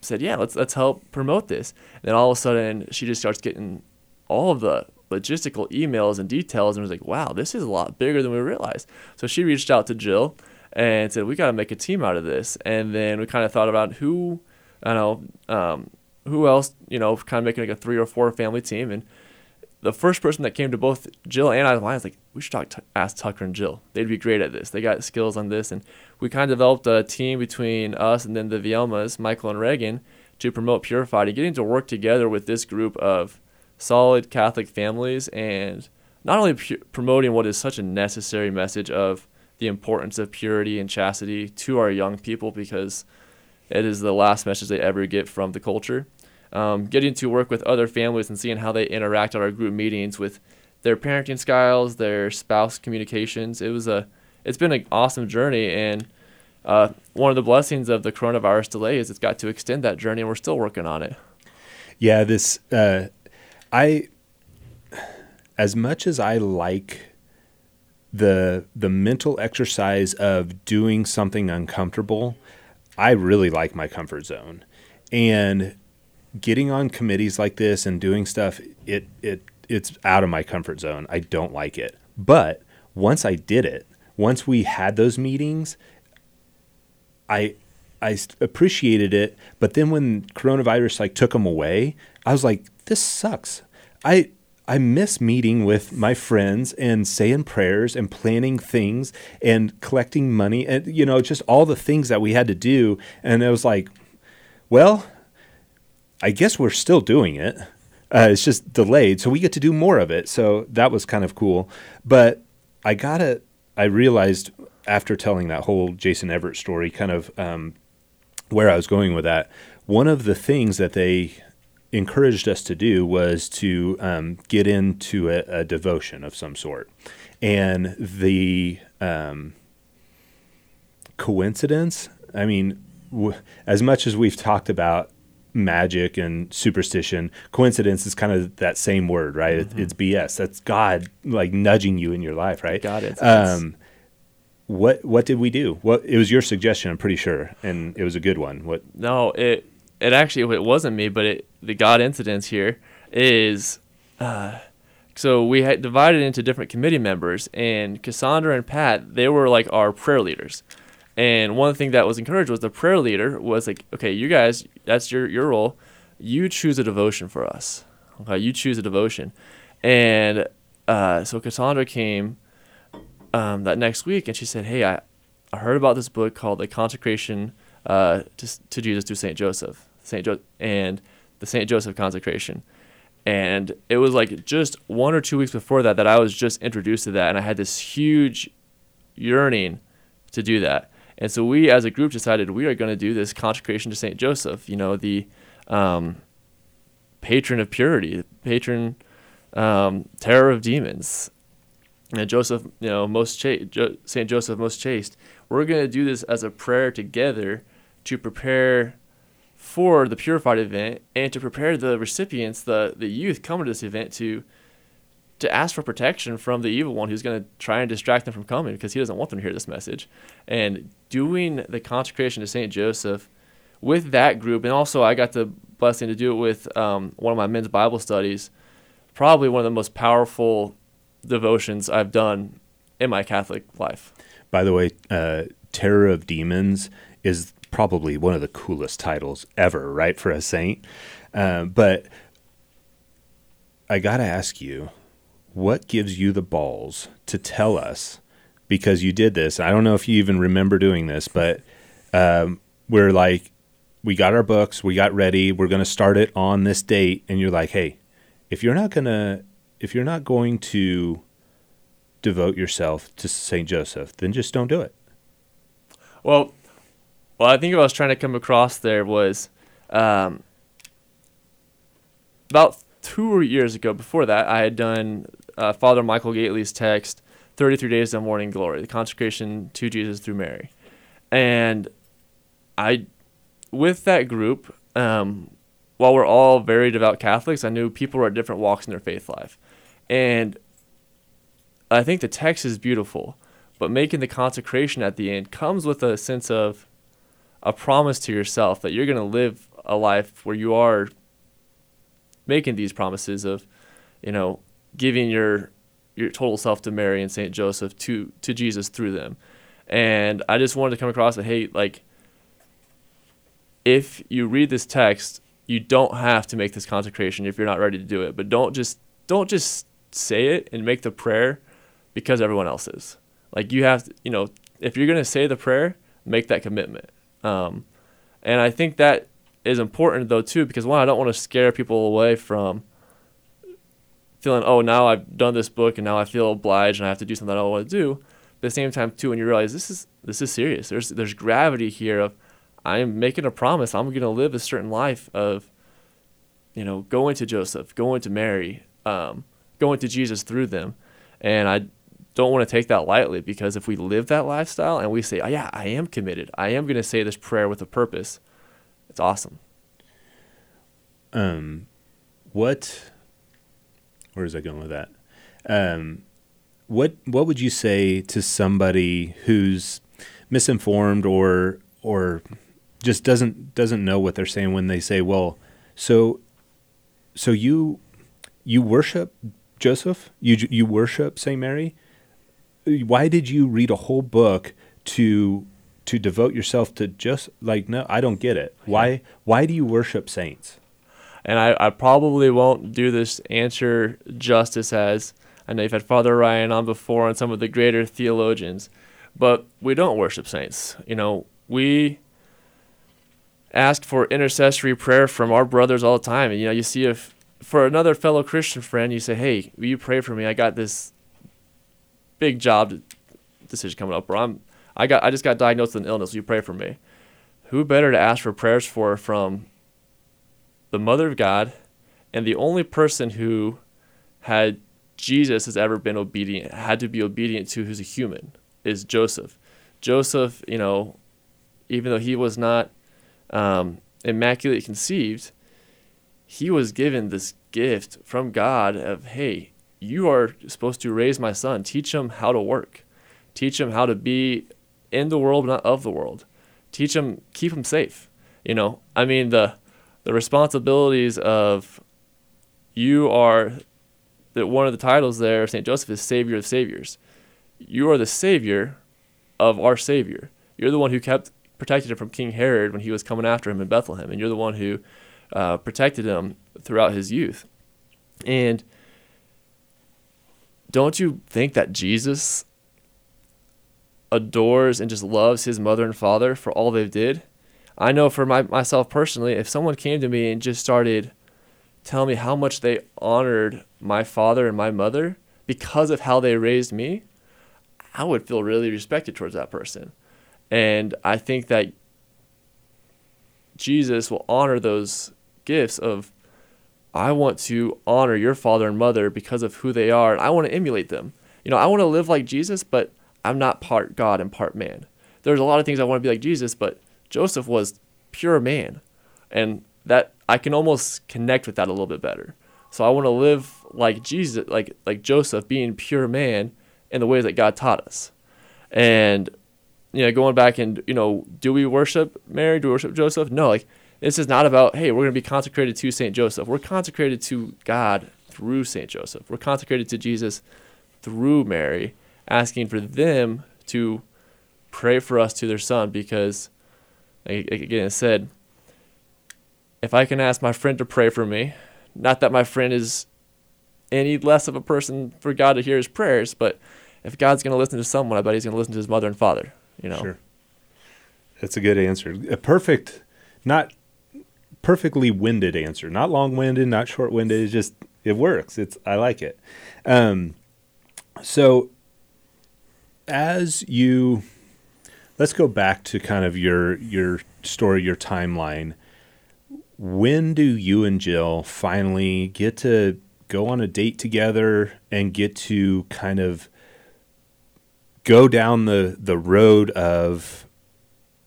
said, "Yeah, let's let's help promote this." And then all of a sudden, she just starts getting all of the logistical emails and details, and was like, "Wow, this is a lot bigger than we realized." So she reached out to Jill and said, "We got to make a team out of this." And then we kind of thought about who, I don't know, um, who else, you know, kind of making like a three or four family team. And the first person that came to both Jill and I was like, "We should talk, ask Tucker and Jill. They'd be great at this. They got skills on this." And we kind of developed a team between us and then the Vielmas, Michael and Reagan, to promote Purified and getting to work together with this group of solid Catholic families and not only pu- promoting what is such a necessary message of the importance of purity and chastity to our young people because it is the last message they ever get from the culture. Um, getting to work with other families and seeing how they interact at our group meetings with their parenting styles, their spouse communications. It was a, it's been an awesome journey, and uh, one of the blessings of the coronavirus delay is it's got to extend that journey, and we're still working on it. Yeah, this uh, I as much as I like the the mental exercise of doing something uncomfortable, I really like my comfort zone. And getting on committees like this and doing stuff, it it it's out of my comfort zone. I don't like it. But once I did it, once we had those meetings, I I appreciated it. But then when coronavirus like took them away, I was like, this sucks. I I miss meeting with my friends and saying prayers and planning things and collecting money and you know just all the things that we had to do and it was like well I guess we're still doing it uh, it's just delayed so we get to do more of it so that was kind of cool but I got to I realized after telling that whole Jason Evert story kind of um, where I was going with that one of the things that they encouraged us to do was to um, get into a, a, devotion of some sort. And the um, coincidence, I mean, w- as much as we've talked about magic and superstition, coincidence is kind of that same word, right? Mm-hmm. It, it's BS. That's God like nudging you in your life, right? God, it's, um, what what did we do? What it was your suggestion, I'm pretty sure, and it was a good one. What? No, it it actually it wasn't me, but it the God incidents here is uh, so we had divided into different committee members, and Cassandra and Pat they were like our prayer leaders. And one thing that was encouraged was the prayer leader was like, okay, you guys, that's your your role. You choose a devotion for us. Okay, you choose a devotion, and uh, so Cassandra came um, that next week, and she said, "Hey, I, I heard about this book called The Consecration uh, to, to Jesus through Saint Joseph, Saint jo- and the St. Joseph consecration. And it was like just one or two weeks before that that I was just introduced to that, and I had this huge yearning to do that. And so we, as a group, decided we are going to do this consecration to Saint Joseph. You know, the um, patron of purity, patron um, terror of demons, and Joseph, you know, most jo- Saint Joseph, most chaste. We're going to do this as a prayer together to prepare for the purified event and to prepare the recipients, the the youth coming to this event to to ask for protection from the evil one who's going to try and distract them from coming because he doesn't want them to hear this message. And doing the consecration to Saint Joseph with that group, and also I got the blessing to do it with um, one of my men's Bible studies. Probably one of the most powerful devotions I've done in my Catholic life. By the way, uh, Terror of Demons is probably one of the coolest titles ever, right, for a saint. Uh, but I got to ask you, what gives you the balls to tell us? Because you did this. I don't know if you even remember doing this, but um, we're like, we got our books, we got ready, we're going to start it on this date, and you're like, hey, if you're not gonna, if you're not going to devote yourself to Saint Joseph, then just don't do it. Well, well, I think what I was trying to come across there was um, about two years ago. Before that, I had done uh, Father Michael Gaitley's text, 33 Days of Morning Glory, the consecration to Jesus through Mary. And I, with that group, um, while we're all very devout Catholics, I knew people were at different walks in their faith life. And I think the text is beautiful, but making the consecration at the end comes with a sense of a promise to yourself that you're going to live a life where you are making these promises of, you know, giving your your total self to Mary and Saint Joseph to to Jesus through them. And I just wanted to come across that hey, like if you read this text, you don't have to make this consecration if you're not ready to do it. But don't just don't just say it and make the prayer because everyone else is. Like you have to, you know, if you're to say the prayer, make that commitment. Um, and I think that is important though too because one, I don't want to scare people away from feeling, oh, now I've done this book and now I feel obliged and I have to do something I don't want to do. But at the same time too, when you realize this is this is serious. There's there's gravity here of I'm making a promise. I'm going to live a certain life of, you know, going to Joseph, going to Mary, um, going to Jesus through them, and I don't want to take that lightly because if we live that lifestyle and we say, oh, yeah, I am committed. I am going to say this prayer with a purpose. It's awesome. Um, what? Where is I going with that? Um, what What would you say to somebody who's misinformed or or just doesn't doesn't know what they're saying when they say, "Well, so so you you worship Joseph? You you worship Saint Mary? Why did you read a whole book to to devote yourself to just like no, I don't get it. Why why do you worship saints? And I, I probably won't do this answer justice as I know you've had Father Ryan on before and some of the greater theologians, but we don't worship saints. You know, we ask for intercessory prayer from our brothers all the time. And you know, you see if for another fellow Christian friend, you say, "Hey, will you pray for me? I got this big job decision coming up, or I'm I got I just got diagnosed with an illness. Will you pray for me?" Who better to ask for prayers for from the Mother of God and the only person who had Jesus has ever been obedient, had to be obedient to who's a human, is Joseph. Joseph, you know, even though he was not um, immaculately conceived, he was given this gift from God of, hey, you are supposed to raise my son, teach him how to work, teach him how to be in the world, not of the world, teach him, keep him safe. You know, I mean, the, the responsibilities of you are that one of the titles there, St. Joseph, is Savior of Saviors. You are the Savior of our Savior. You're the one who kept protected him from King Herod when he was coming after him in Bethlehem, and you're the one who uh, protected him throughout his youth. And don't you think that Jesus adores and just loves his mother and father for all they did? I know for my, myself personally, if someone came to me and just started telling me how much they honored my father and my mother because of how they raised me, I would feel really respected towards that person. And I think that Jesus will honor those gifts of I want to honor your father and mother because of who they are and I want to emulate them. You know, I want to live like Jesus, but I'm not part God and part man. There's a lot of things I want to be like Jesus, but Joseph was pure man. And that I can almost connect with that a little bit better. So I want to live like Jesus, like like Joseph being pure man in the ways that God taught us. And you know, going back and, you know, do we worship Mary? Do we worship Joseph? No, like this is not about, hey, we're going to be consecrated to St. Joseph. We're consecrated to God through St. Joseph. We're consecrated to Jesus through Mary, asking for them to pray for us to their son because, again, it said, if I can ask my friend to pray for me, not that my friend is any less of a person for God to hear his prayers, but if God's going to listen to someone, I bet he's going to listen to his mother and father. You know. Sure. That's a good answer. A perfect, not perfectly winded answer. Not long winded, not short winded. It just it works. It's I like it. Um, so as you let's go back to kind of your your story, your timeline. When do you and Jill finally get to go on a date together and get to kind of go down the the road of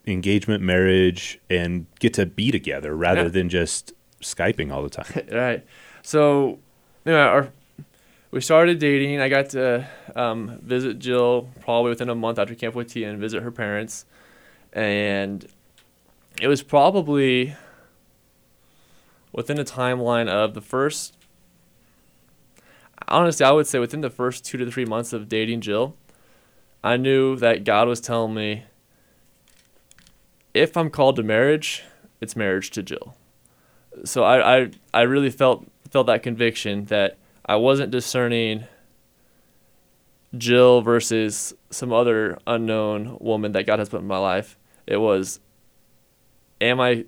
engagement, marriage, and get to be together rather yeah. than just skyping all the time. right. So, you know, our, we started dating. I got to um, visit Jill probably within a month after Camp Wojtyla and visit her parents, and it was probably within a timeline of the first. Honestly, I would say within the first two to three months of dating Jill, I knew that God was telling me if I'm called to marriage, it's marriage to Jill. So I, I, I really felt felt that conviction that I wasn't discerning Jill versus some other unknown woman that God has put in my life. It was, am I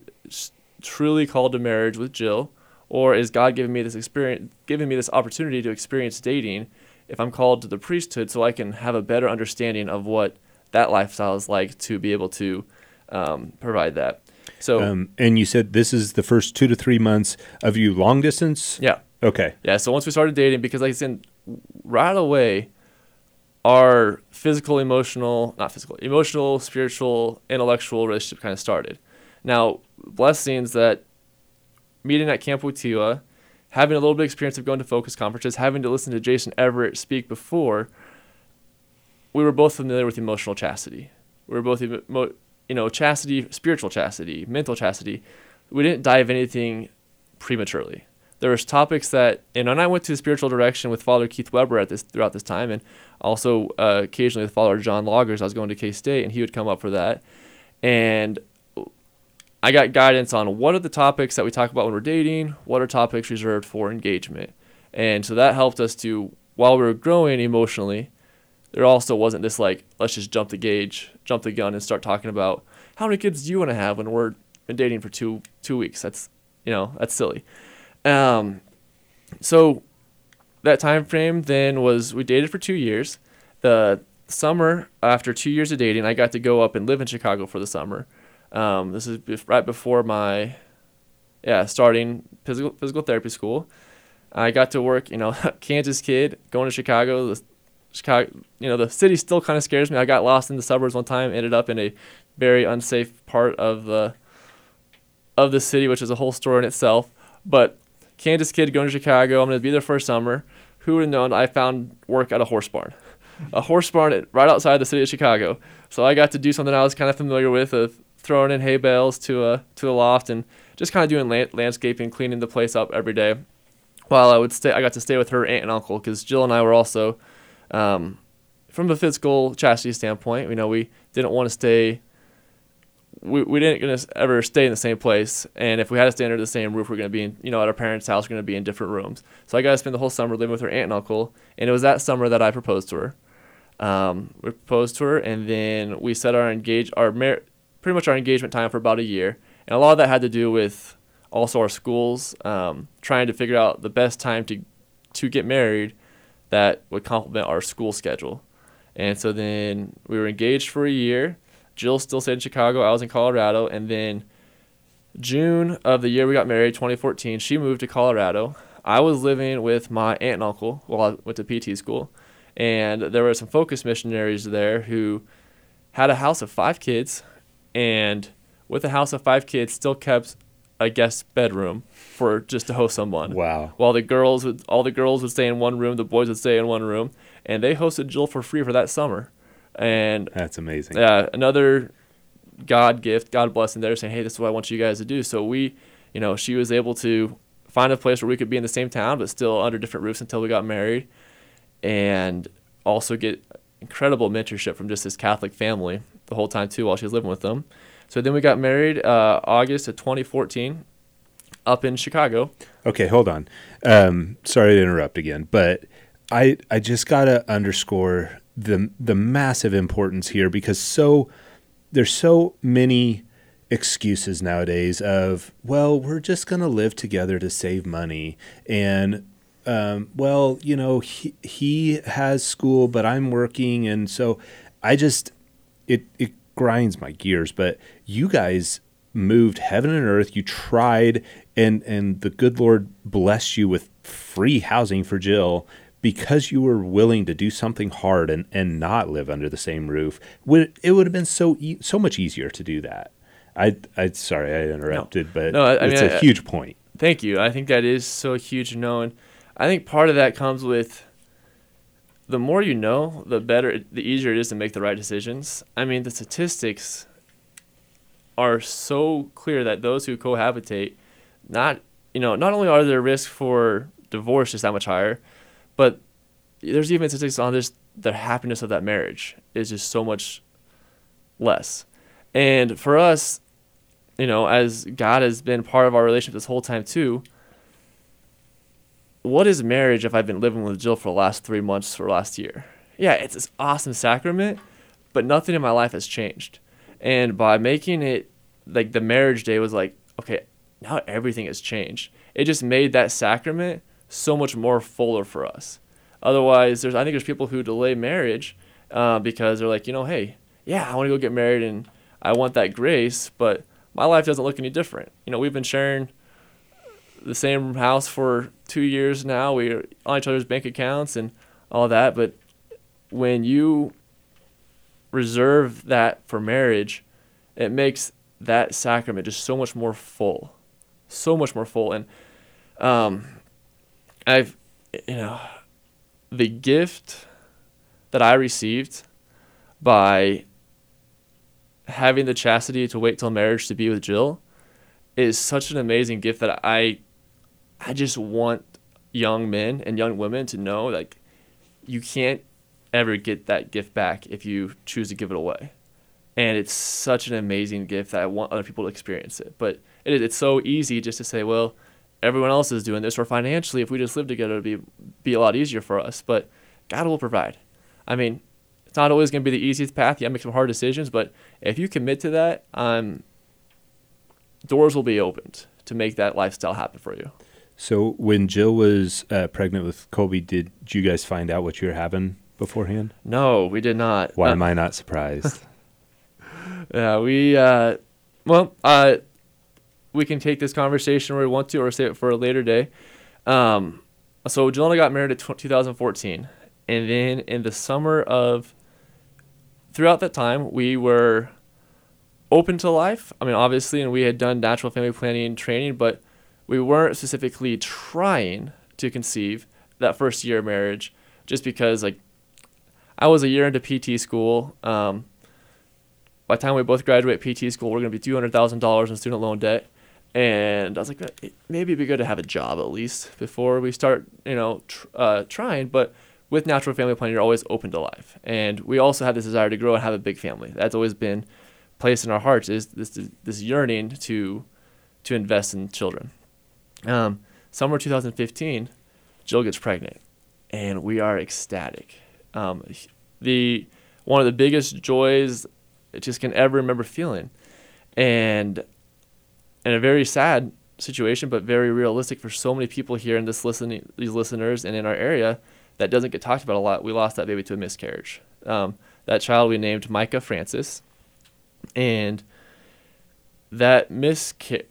truly called to marriage with Jill, or is God giving me this experience, giving me this opportunity to experience dating? If I'm called to the priesthood, so I can have a better understanding of what that lifestyle is like to be able to um, provide that. So, Um, and you said this is the first two to three months of you long distance. yeah, Okay. Yeah, so once we started dating, because like I said, right away, our physical, emotional, not physical, emotional, spiritual, intellectual relationship kind of started. Now, blessings that meeting at Camp Wojtyla, having a little bit of experience of going to focus conferences, having to listen to Jason Evert speak before, we were both familiar with emotional chastity. We were both, emo- you know, chastity, spiritual chastity, mental chastity. We didn't dive anything prematurely there was topics that and I went to spiritual direction with Father Keith Weber at this throughout this time, and also uh, occasionally with Father John Loggers, I was going to K State, and he would come up for that, and I got guidance on what are the topics that we talk about when we're dating, what are topics reserved for engagement, and so that helped us to while we were growing emotionally, there also wasn't this like let's just jump the gauge, jump the gun, and start talking about how many kids do you want to have when we're been dating for two two weeks. That's you know that's silly. Um, so that time frame then was we dated for two years. The summer after two years of dating, I got to go up and live in Chicago for the summer. Um, this is right before my yeah starting physical physical therapy school. I got to work, you know, Kansas kid going to Chicago. The Chicago, you know, the city still kind of scares me. I got lost in the suburbs one time, ended up in a very unsafe part of the of the city, which is a whole story in itself. But Kansas kid going to Chicago. I'm going to be there for a summer. Who would have known I found work at a horse barn? A horse barn right outside the city of Chicago. So I got to do something I was kind of familiar with of throwing in hay bales to a to a loft and just kind of doing la- landscaping, cleaning the place up every day. While I would stay, I got to stay with her aunt and uncle because Jill and I were also, um, from a physical chastity standpoint, you know, we didn't want to stay we, we didn't gonna ever stay in the same place, and if we had to stay under the same roof, we're gonna be in you know at our parents' house. We're gonna be in different rooms. So I got to spend the whole summer living with her aunt and uncle, and it was that summer that I proposed to her. Um, we proposed to her, and then we set our engage our mar- pretty much our engagement time for about a year, and a lot of that had to do with also our schools um, trying to figure out the best time to to get married that would complement our school schedule. And so then we were engaged for a year. Jill still stayed in Chicago. I was in Colorado. And then June of the year we got married, 2014, she moved to Colorado. I was living with my aunt and uncle while I went to PT school. And there were some focus missionaries there who had a house of five kids. And with a house of five kids, still kept a guest bedroom for just to host someone Wow. while the girls would all the girls would stay in one room, the boys would stay in one room, and they hosted Jill for free for that summer. And That's amazing. yeah, another God gift, God blessing there, saying, "Hey, this is what I want you guys to do." So we, you know, she was able to find a place where we could be in the same town, but still under different roofs until we got married, and also get incredible mentorship from just this Catholic family the whole time too while she was living with them. So then we got married uh, August of 2014 up in Chicago. Okay, hold on. Um, sorry to interrupt again, but I I just gotta underscore the the massive importance here because so there's so many excuses nowadays of well we're just gonna live together to save money. And um, well you know he he has school but I'm working. And so I just it it grinds my gears. But you guys moved heaven and earth. You tried and and the good lord blessed you with free housing for jill because you were willing to do something hard and and not live under the same roof would it would have been so e- so much easier to do that i i sorry i interrupted but No, I- I it's mean, a I- huge point Thank you. I think that is so huge and I think part of that comes with the more you know, the better, the easier it is to make the right decisions. I mean, the statistics are so clear that those who cohabitate, not you know, not only are their risk for divorce just that much higher, but there's even statistics on this the happiness of that marriage is just so much less. And for us, you know, as God has been part of our relationship this whole time too. What is marriage if I've been living with Jill for the last three months or last year? Yeah, it's this awesome sacrament, but nothing in my life has changed. And by making it like the marriage day was like, okay, now everything has changed. It just made that sacrament so much more fuller for us. Otherwise, there's I think there's people who delay marriage uh, because they're like, you know, hey, yeah, I want to go get married and I want that grace, but my life doesn't look any different. You know, we've been sharing the same house for two years now. We're on each other's bank accounts and all that, but when you reserve that for marriage, it makes that sacrament just so much more full, so much more full. And um, I've, you know, the gift that I received by having the chastity to wait till marriage to be with Jill is such an amazing gift that I, I just want young men and young women to know like you can't ever get that gift back if you choose to give it away and it's such an amazing gift that I want other people to experience it. But it, it's so easy just to say, well, everyone else is doing this, or financially, if we just live together, it'd be be a lot easier for us. But God will provide. I mean, it's not always going to be the easiest path. You have to make some hard decisions, but if you commit to that, um, doors will be opened to make that lifestyle happen for you. So when Jill was uh, pregnant with Colby, did you guys find out what you were having beforehand? No, we did not. Why Uh, am I not surprised? Yeah, we uh, well, uh, we can take this conversation where we want to, or save it for a later day. Um, so I got married in tw 2014, and then in the summer of throughout that time, we were open to life. I mean, obviously, and we had done natural family planning training, but we weren't specifically trying to conceive that first year of marriage, just because like I was a year into PT school. Um, by the time we both graduate PT school, we're going to be two hundred thousand dollars in student loan debt, and I was like, "Eh, maybe it'd be good to have a job at least before we start, you know, tr- uh, trying. But with natural family planning, you're always open to life, and we also have this desire to grow and have a big family. That's always been placed in our hearts is this this yearning to to invest in children. Um, summer 2015, Jill gets pregnant, and we are ecstatic. Um, the one of the biggest joys I just can ever remember feeling, and in a very sad situation, but very realistic for so many people here in this listening, these listeners, and in our area that doesn't get talked about a lot. We lost that baby to a miscarriage. Um, that child we named Micah Francis, and that misca-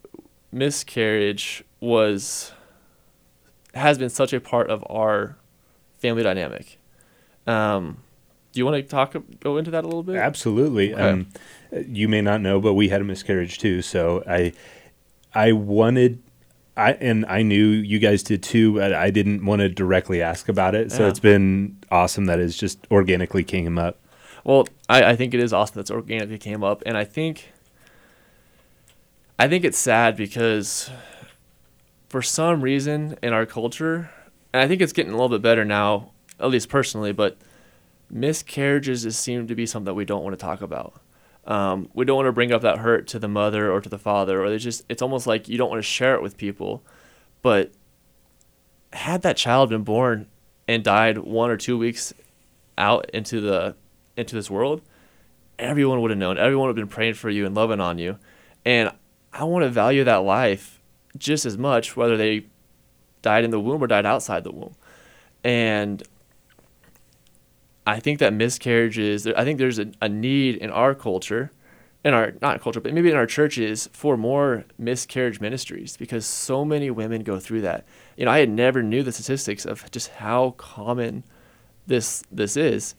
miscarriage was has been such a part of our family dynamic. Um, do you want to talk go into that a little bit? Absolutely. Okay. Um, you may not know, but we had a miscarriage too. So I, I wanted, I and I knew you guys did too. But I didn't want to directly ask about it. So Yeah. it's been awesome that it's just organically came up. Well, I, I think it is awesome that's organically came up, and I think I think it's sad because for some reason in our culture, and I think it's getting a little bit better now, at least personally, but miscarriages seem to be something that we don't want to talk about. Um, we don't want to bring up that hurt to the mother or to the father, or it's just it's almost like you don't want to share it with people. But had that child been born and died one or two weeks out into the into this world, everyone would have known. Everyone would have been praying for you and loving on you. And I want to value that life just as much, whether they died in the womb or died outside the womb. And I think that miscarriages, I think there's a, a need in our culture, in our, not culture, but maybe in our churches for more miscarriage ministries because so many women go through that. You know, I had never knew the statistics of just how common this this is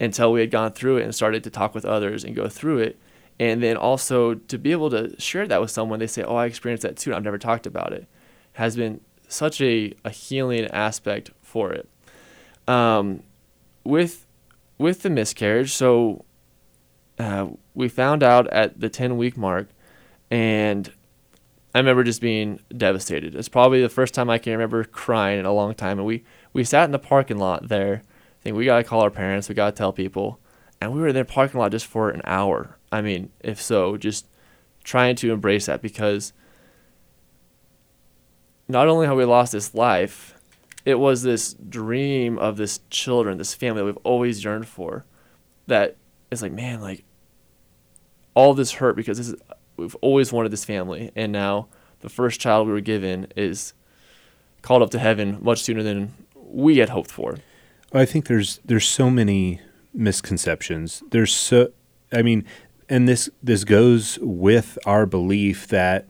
until we had gone through it and started to talk with others and go through it. And then also to be able to share that with someone, they say, Oh, I experienced that too. and I've never talked about it. Has been such a, a healing aspect for it. Um, with with the miscarriage, so uh, we found out at the 10 week mark, and I remember just being devastated. It's probably the first time I can remember crying in a long time. And we, we sat in the parking lot there. I think we got to call our parents, we got to tell people. And we were in the parking lot just for an hour. I mean, if so, just trying to embrace that because not only have we lost this life, it was this dream of this children, this family that we've always yearned for. That it's like, man, like all this hurt because this is we've always wanted this family, and now the first child we were given is called up to heaven much sooner than we had hoped for. I think there's there's so many misconceptions. There's so I mean, and this this goes with our belief that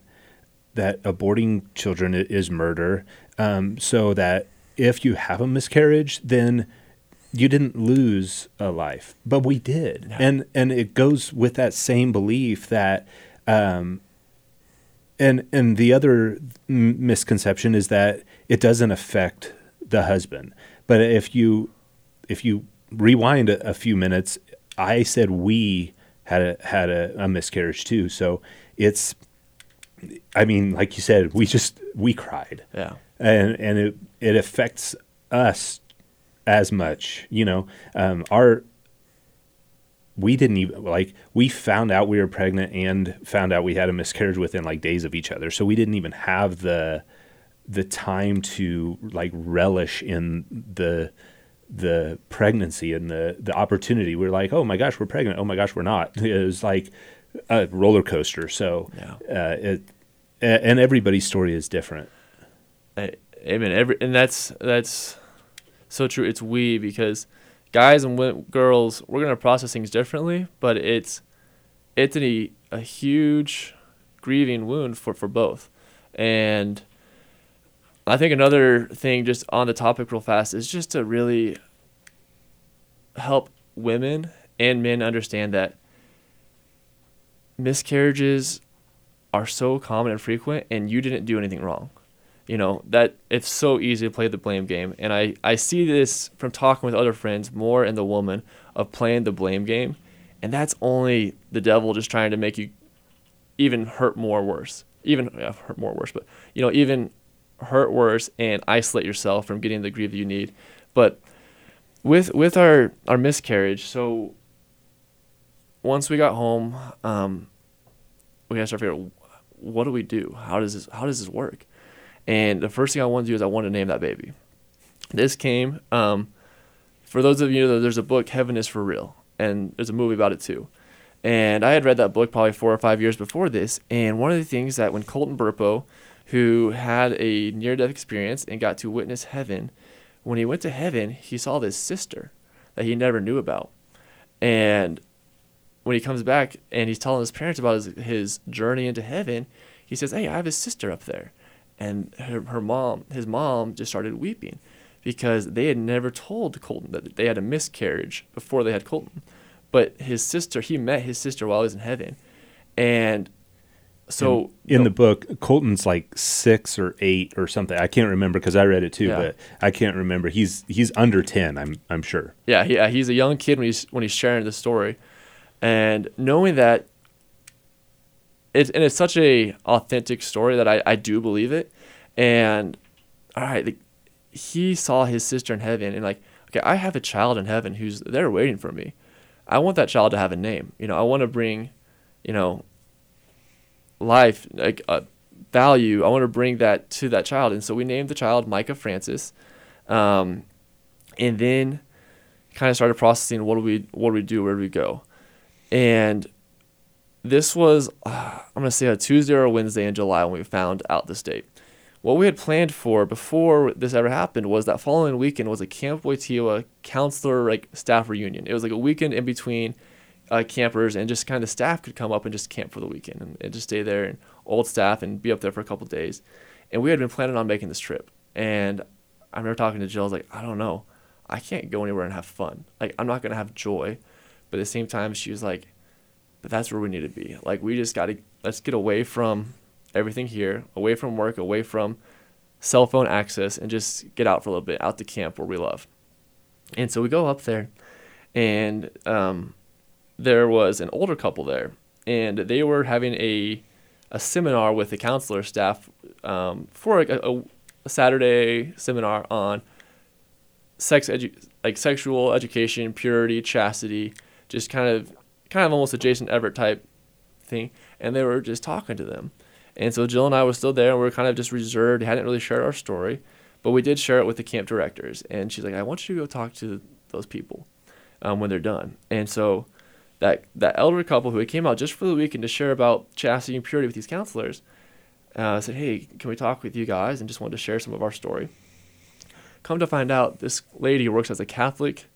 that aborting children is murder. Um, so that if you have a miscarriage, then you didn't lose a life, but we did, no. and and it goes with that same belief that, um, and and the other misconception is that it doesn't affect the husband. But if you if you rewind a, a few minutes, I said we had a had a, a miscarriage too. So it's, I mean, like you said, we just we cried. Yeah. And and it it affects us as much. You know, um, our we didn't even like we found out we were pregnant and found out we had a miscarriage within like days of each other. So we didn't even have the the time to like relish in the the pregnancy and the the opportunity. We're like, oh my gosh, we're pregnant. Oh my gosh, we're not. It was like a roller coaster. So yeah. uh, it and everybody's story is different. I, mean, every and that's that's so true. It's we because guys and w- girls we're gonna process things differently, but it's it's a, a huge grieving wound for for both, and I think another thing just on the topic real fast is just to really help women and men understand that miscarriages are so common and frequent and you didn't do anything wrong you know that it's so easy to play the blame game. And i i see this from talking with other friends more in the woman of playing the blame game. And that's only the devil just trying to make you even hurt more worse. Even yeah, hurt more worse but you know even hurt worse and isolate yourself from getting the grief that you need. But with with our our miscarriage so once we got home um we had to figure figuring what do we do? How does this how does this work and the first thing I wanted to do is I wanted to name that baby. This came, um, for those of you that there's a book, Heaven is for Real, and there's a movie about it too. And I had read that book probably four or five years before this. And one of the things that when Colton Burpo, who had a near death experience and got to witness heaven, when he went to heaven, he saw this sister that he never knew about. And when he comes back and he's telling his parents about his, his journey into heaven, he says, Hey, I have a sister up there and her, her mom, his mom, just started weeping because they had never told Colton that they had a miscarriage before they had Colton. But his sister, he met his sister while he was in heaven, and so in, in the book, Colton's like six or eight or something. I can't remember because I read it too, yeah. but I can't remember. He's he's under ten. I'm I'm sure. Yeah, yeah. Uh, he's a young kid when he's when he's sharing the story, and knowing that it's and it's such a authentic story that I, I do believe it. And all right, like, he saw his sister in heaven and like, okay, I have a child in heaven who's there waiting for me. I want that child to have a name. You know, I want to bring, you know, life like uh, value. I want to bring that to that child, and so we named the child Micah Francis, um, and then kind of started processing what do we what do we do where do we go, and this was, uh, I'm going to say a Tuesday or a Wednesday in July when we found out this date. What we had planned for before this ever happened was that following weekend was a Camp Wojtyla counselor like staff reunion. It was like a weekend in between uh, campers and just kind of staff could come up and just camp for the weekend and, and just stay there and old staff and be up there for a couple days. And we had been planning on making this trip. And I remember talking to Jill, I was like, I don't know. I can't go anywhere and have fun. Like, I'm not going to have joy. But at the same time, she was like, but that's where we need to be. Like we just got to let's get away from everything here, away from work, away from cell phone access, and just get out for a little bit, out to camp where we love. And so we go up there, and um, there was an older couple there, and they were having a a seminar with the counselor staff um, for a, a, a, Saturday seminar on sex edu- like sexual education, purity, chastity, just kind of kind of almost a Jason Evert type thing, and they were just talking to them. And so Jill and I were still there, and we were kind of just reserved, hadn't really shared our story, but we did share it with the camp directors. And she's like, "I want you to go talk to those people um, when they're done." And so that that elder couple who had came out just for the weekend to share about chastity and purity with these counselors, Uh, said, hey, can we talk with you guys? And just wanted to share some of our story. Come to find out, this lady works as a Catholic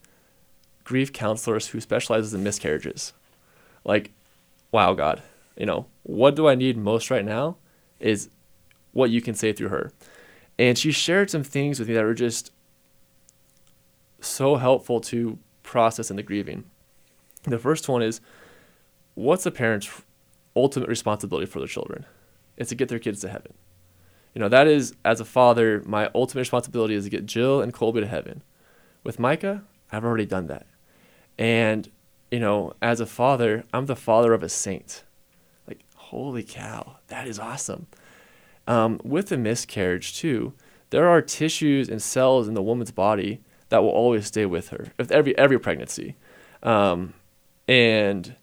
grief counselor who specializes in miscarriages. Like, wow, God, you know, what do I need most right now is what you can say through her. And she shared some things with me that were just so helpful to process in the grieving. The first one is what's a parent's ultimate responsibility for their children? It's to get their kids to heaven. You know, that is, as a father, my ultimate responsibility is to get Jill and Colby to heaven. With Micah, I've already done that. And, you know, as a father, I'm the father of a saint. Like, holy cow, that is awesome. Um, with a miscarriage, too, there are tissues and cells in the woman's body that will always stay with her with every every pregnancy, um, and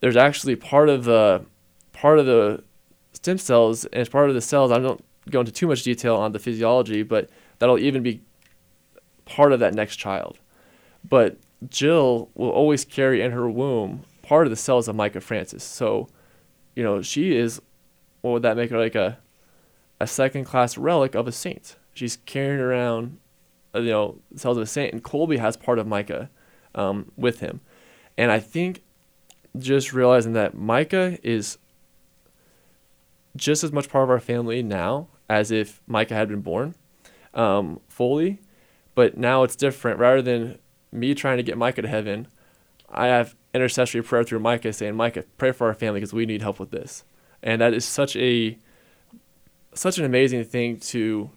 there's actually part of the part of the stem cells and it's part of the cells. I don't go into too much detail on the physiology, but that'll even be part of that next child. But Jill will always carry in her womb part of the cells of Micah Francis. So, you know, she is what would that make her like a a second class relic of a saint. She's carrying around, uh, you know, cells of a saint, and Colby has part of Micah um, with him. And I think just realizing that Micah is just as much part of our family now as if Micah had been born um, fully, but now it's different. Rather than me trying to get Micah to heaven, I have intercessory prayer through Micah saying, Micah, pray for our family because we need help with this. And that is such a such an amazing thing to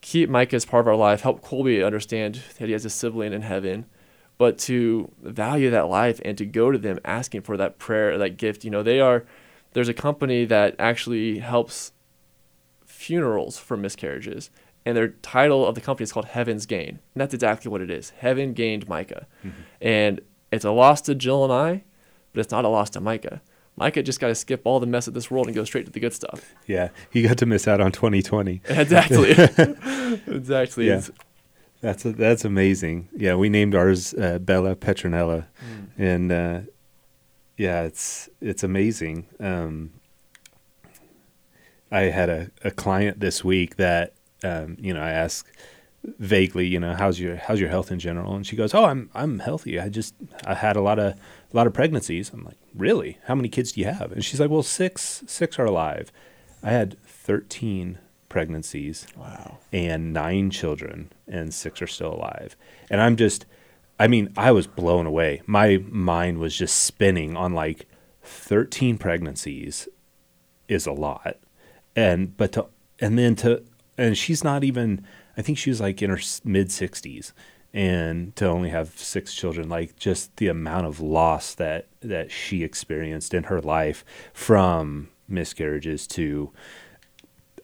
keep Micah as part of our life, help Colby understand that he has a sibling in heaven, but to value that life and to go to them asking for that prayer, that gift. You know, they are, there's a company that actually helps funerals for miscarriages. And their title of the company is called Heaven's Gain. And that's exactly what it is. Heaven gained Micah. Mm-hmm. And it's a loss to Jill and I, but it's not a loss to Micah. Micah just got to skip all the mess of this world and go straight to the good stuff. Yeah, he got to miss out on 2020. Exactly. exactly. Yeah. That's a, that's amazing. Yeah, we named ours uh, Bella Petronella, mm. and uh, yeah, it's it's amazing. Um, I had a, a client this week that um, you know I ask vaguely, you know, how's your how's your health in general, and she goes, oh, I'm I'm healthy. I just I had a lot of a lot of pregnancies. I'm like, really? How many kids do you have? And she's like, well, six six are alive. I had 13 pregnancies. Wow. And nine children, and six are still alive. And I'm just, I mean, I was blown away. My mind was just spinning on like 13 pregnancies is a lot. And, but to, and then to, and she's not even, I think she was like in her mid 60s and to only have six children like just the amount of loss that that she experienced in her life from miscarriages to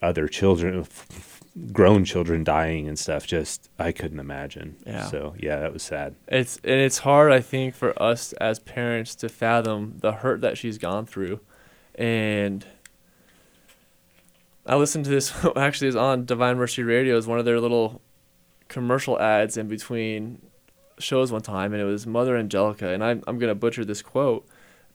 other children grown children dying and stuff just i couldn't imagine. Yeah. So yeah that was sad. It's and it's hard i think for us as parents to fathom the hurt that she's gone through and i listened to this actually is on divine mercy radio is one of their little commercial ads in between shows one time, and it was Mother Angelica, and I'm I'm gonna butcher this quote,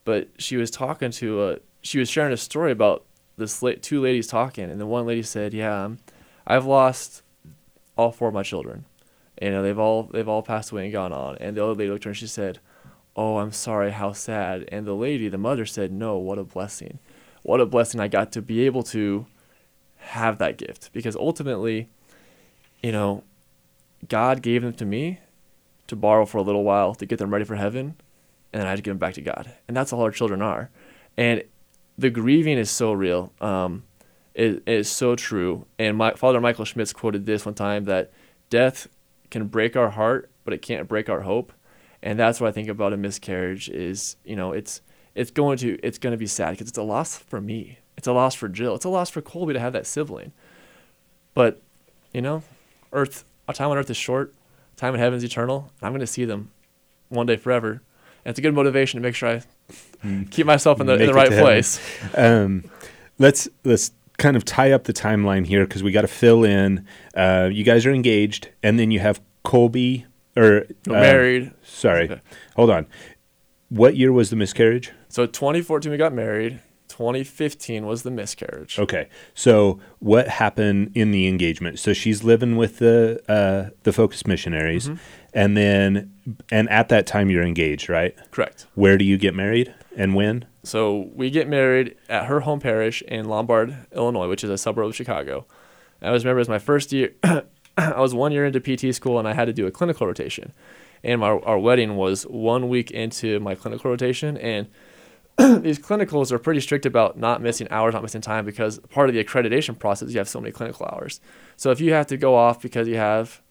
but she was talking to a she was sharing a story about this la- two ladies talking, and the one lady said, "Yeah, um, I've lost all four of my children, and you know, they've all they've all passed away and gone on." And the other lady looked at her and she said, "Oh, I'm sorry, how sad." And the lady, the mother, said, "No, what a blessing, what a blessing I got to be able to have that gift because ultimately, you know, God gave them to me to borrow for a little while to get them ready for heaven, and then I had to give them back to God. And that's all our children are. And the grieving is so real. Um, it, it is so true. And my father Michael Schmitz quoted this one time that death can break our heart, but it can't break our hope. And that's what I think about a miscarriage is, you know, it's it's going to it's going to be sad because it's a loss for me. It's a loss for Jill. It's a loss for Colby to have that sibling. But, you know, Earth our time on earth is short, time in heaven is eternal. I'm going to see them one day forever. And it's a good motivation to make sure I mm. keep myself in the, in the right place. Um, let's let's kind of tie up the timeline here because we got to fill in. Uh, you guys are engaged, and then you have Colby or uh, married. Sorry, okay. hold on. What year was the miscarriage? So 2014 we got married. 2015 was the miscarriage. Okay. So what happened in the engagement? So she's living with the uh, the Focus missionaries, Mhm. and then and at that time you're engaged, right? Correct. Where do you get married and when? So we get married at her home parish in Lombard, Illinois, which is a suburb of Chicago. I was remember it was my first year. I was one year into PT school and I had to do a clinical rotation, and our our wedding was one week into my clinical rotation. And these clinicals are pretty strict about not missing hours, not missing time, because part of the accreditation process you have so many clinical hours. So if you have to go off because you have,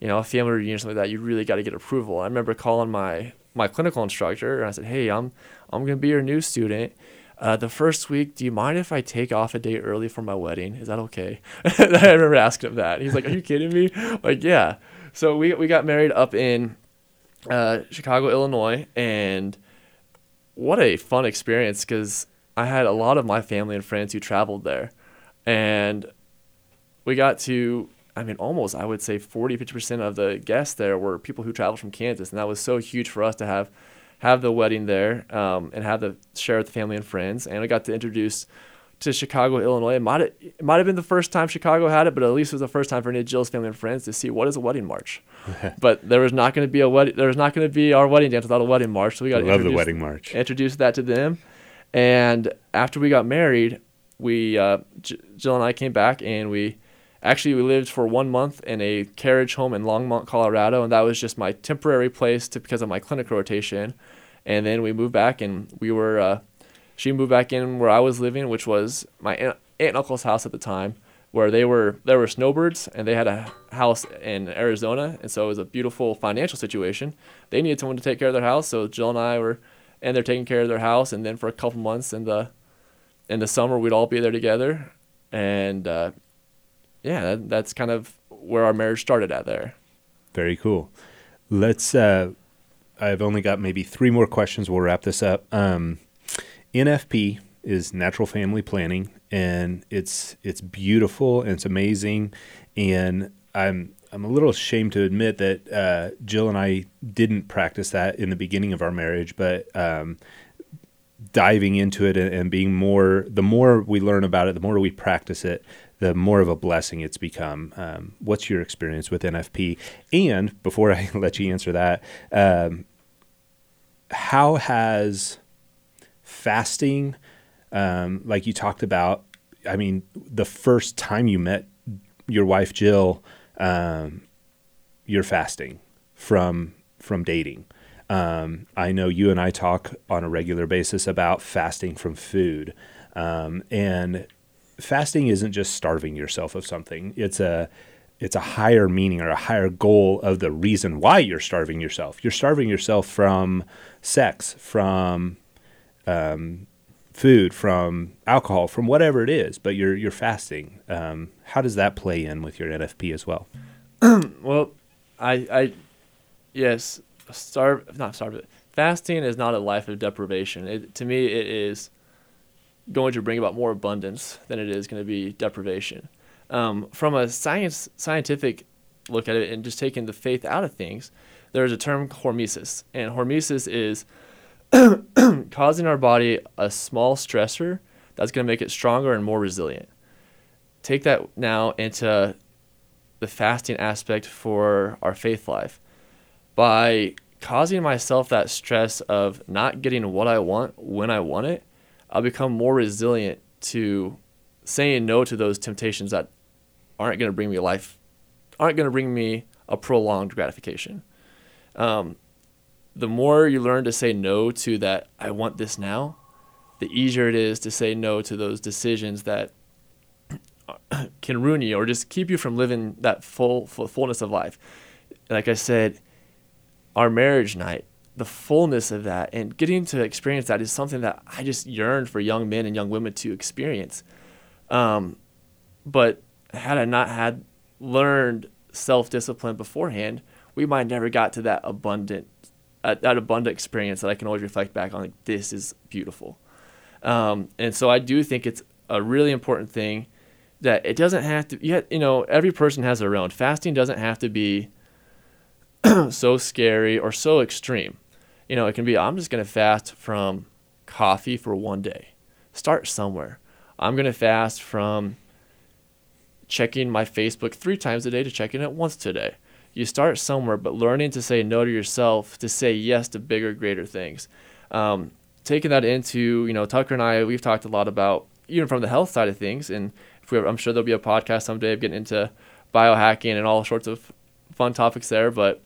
you know, a family reunion or something like that, you really got to get approval. I remember calling my my clinical instructor and I said, "Hey, I'm I'm gonna be your new student. Uh, the first week, do you mind if I take off a day early for my wedding? Is that okay?" I remember asking him that. He's like, "Are you kidding me?" Like, yeah. So we we got married up in uh, Chicago, Illinois, and what a fun experience because I had a lot of my family and friends who traveled there, and we got to. I mean, almost I would say 40, 50 percent of the guests there were people who traveled from Kansas, and that was so huge for us to have have the wedding there um, and have the share with the family and friends. And I got to introduce to Chicago, Illinois. It might have, it might have been the first time Chicago had it, but at least it was the first time for any of Jill's family and friends to see what is a wedding march. but there was not going to be a wedding. There was not going to be our wedding dance without a wedding march. So we I got love the wedding march. introduced that to them. And after we got married, we uh, J- Jill and I came back and we actually we lived for one month in a carriage home in Longmont, Colorado, and that was just my temporary place to because of my clinical rotation. And then we moved back and we were uh, she moved back in where I was living, which was my aunt, and uncle's house at the time, where they were they were snowbirds and they had a house in Arizona, and so it was a beautiful financial situation. They needed someone to take care of their house, so Jill and I were and they're taking care of their house. And then for a couple months in the in the summer, we'd all be there together, and uh, yeah, that, that's kind of where our marriage started at there. Very cool. Let's. Uh, I've only got maybe three more questions. We'll wrap this up. Um, NFP is natural family planning, and it's it's beautiful and it's amazing. And I'm I'm a little ashamed to admit that uh, Jill and I didn't practice that in the beginning of our marriage, but um, diving into it and, and being more the more we learn about it, the more we practice it, the more of a blessing it's become. Um, what's your experience with NFP? And before I let you answer that, um, how has fasting, um, like you talked about, I mean, the first time you met your wife Jill, um, you're fasting from from dating. Um, I know you and I talk on a regular basis about fasting from food, um, and fasting isn't just starving yourself of something. It's a it's a higher meaning or a higher goal of the reason why you're starving yourself. You're starving yourself from sex, from um, food, from alcohol, from whatever it is. But you're you're fasting. Um, how does that play in with your NFP as well? Well, I, I, yes, starve not starve. Fasting is not a life of deprivation. It, to me, it is going to bring about more abundance than it is going to be deprivation. Um, from a science scientific look at it and just taking the faith out of things, there's a term hormesis, and hormesis is causing our body a small stressor that's going to make it stronger and more resilient. Take that now into the fasting aspect for our faith life by causing myself that stress of not getting what I want when I want it, I'll become more resilient to saying no to those temptations that aren't going to bring me life, aren't going to bring me a prolonged gratification. Um, the more you learn to say no to that, I want this now, the easier it is to say no to those decisions that can ruin you or just keep you from living that full, full fullness of life. Like I said, our marriage night, the fullness of that and getting to experience that is something that I just yearn for young men and young women to experience. Um, but had I not had learned self discipline beforehand, we might never got to that abundant, uh, that abundant experience that I can always reflect back on. Like this is beautiful, um, and so I do think it's a really important thing that it doesn't have to. Yet you know, every person has their own. Fasting doesn't have to be so scary or so extreme. You know, it can be I'm just going to fast from coffee for one day. start somewhere. I'm going to fast from checking my Facebook three times a day to checking it once today. You start somewhere, but learning to say no to yourself, to say yes to bigger, greater things. Um, taking that into, you know, Tucker and I, we've talked a lot about, even from the health side of things, and if we, I'm sure there'll be a podcast someday of getting into biohacking and all sorts of fun topics there, but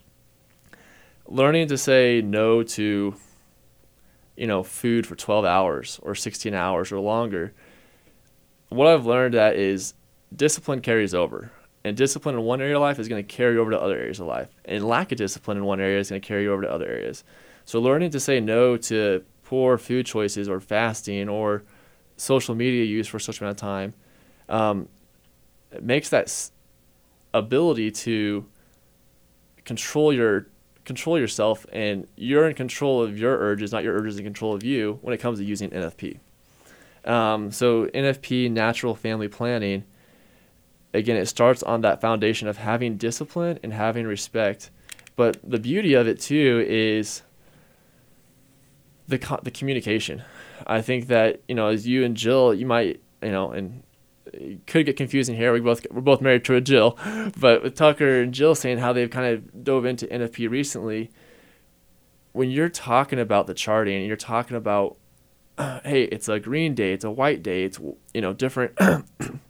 learning to say no to you know food for 12 hours or 16 hours or longer what i've learned that is discipline carries over and discipline in one area of life is going to carry over to other areas of life and lack of discipline in one area is going to carry over to other areas so learning to say no to poor food choices or fasting or social media use for such amount of time um, makes that s- ability to control your control yourself and you're in control of your urges, not your urges in control of you when it comes to using NFP. Um, so NFP, natural family planning, again, it starts on that foundation of having discipline and having respect. But the beauty of it too is the co- the communication. I think that you know, as you and Jill, you might you know, and it could get confusing here. We both we're both married to a Jill, but with Tucker and Jill saying how they've kind of dove into NFP recently, when you're talking about the charting and you're talking about, hey, it's a green day, it's a white day, it's you know different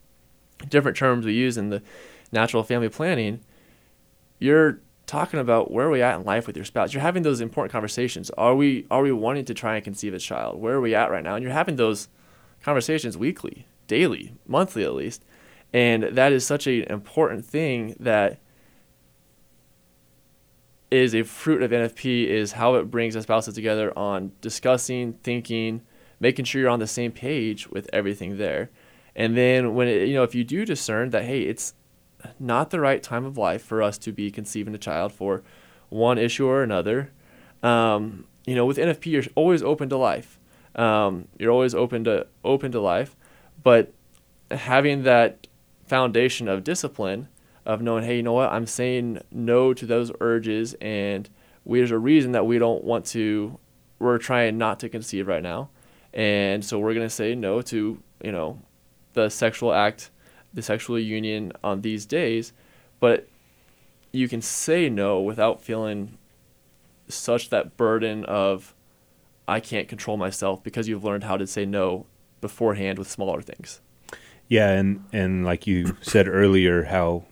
different terms we use in the natural family planning, you're talking about where are we at in life with your spouse. You're having those important conversations. Are we are we wanting to try and conceive a child? Where are we at right now? And you're having those conversations weekly daily, monthly at least. And that is such an important thing that is a fruit of NFP is how it brings the spouses together on discussing, thinking, making sure you're on the same page with everything there. And then when it, you know if you do discern that hey, it's not the right time of life for us to be conceiving a child for one issue or another, um, you know with NFP you're always open to life. Um, you're always open to open to life, but having that foundation of discipline of knowing, hey, you know what, I'm saying no to those urges, and we, there's a reason that we don't want to, we're trying not to conceive right now, and so we're gonna say no to, you know, the sexual act, the sexual union on these days, but you can say no without feeling such that burden of I can't control myself because you've learned how to say no beforehand with smaller things. Yeah, and and like you said earlier, how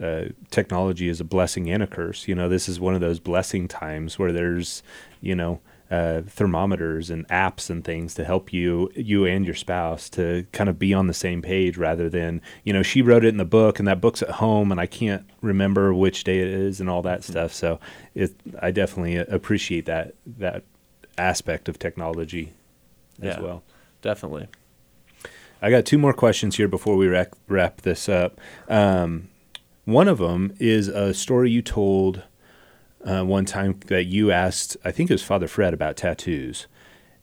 uh, technology is a blessing and a curse. You know, this is one of those blessing times where there's, you know, uh, thermometers and apps and things to help you, you and your spouse, to kind of be on the same page rather than, you know, she wrote it in the book and that book's at home and I can't remember which day it is and all that mm-hmm. stuff. So it, I definitely appreciate that that aspect of technology as Yeah. well. Definitely. I got two more questions here before we wrap, wrap this up. Um, one of them is a story you told uh, one time that you asked, I think it was Father Fred, about tattoos.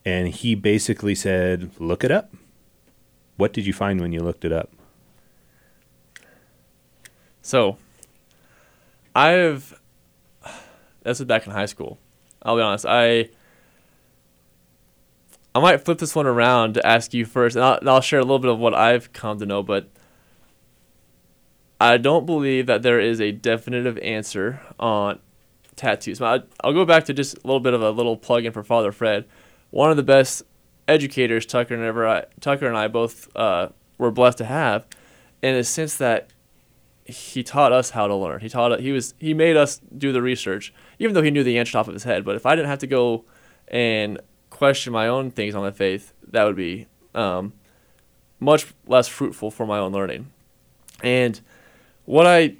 And he basically said, Look it up. What did you find when you looked it up? So, I've this was back in high school. I'll be honest. I I might flip this one around to ask you first, and I'll, and I'll share a little bit of what I've come to know. But I don't believe that there is a definitive answer on tattoos. I'll, go back to just a little bit of a little plug in for Father Fred, one of the best educators Tucker and ever I, Tucker and I both uh, were blessed to have, in a sense that he taught us how to learn. He taught he was he made us do the research, even though he knew the answer off of his head. But if I didn't have to go and question my own things on the faith, that would be um, much less fruitful for my own learning. And what I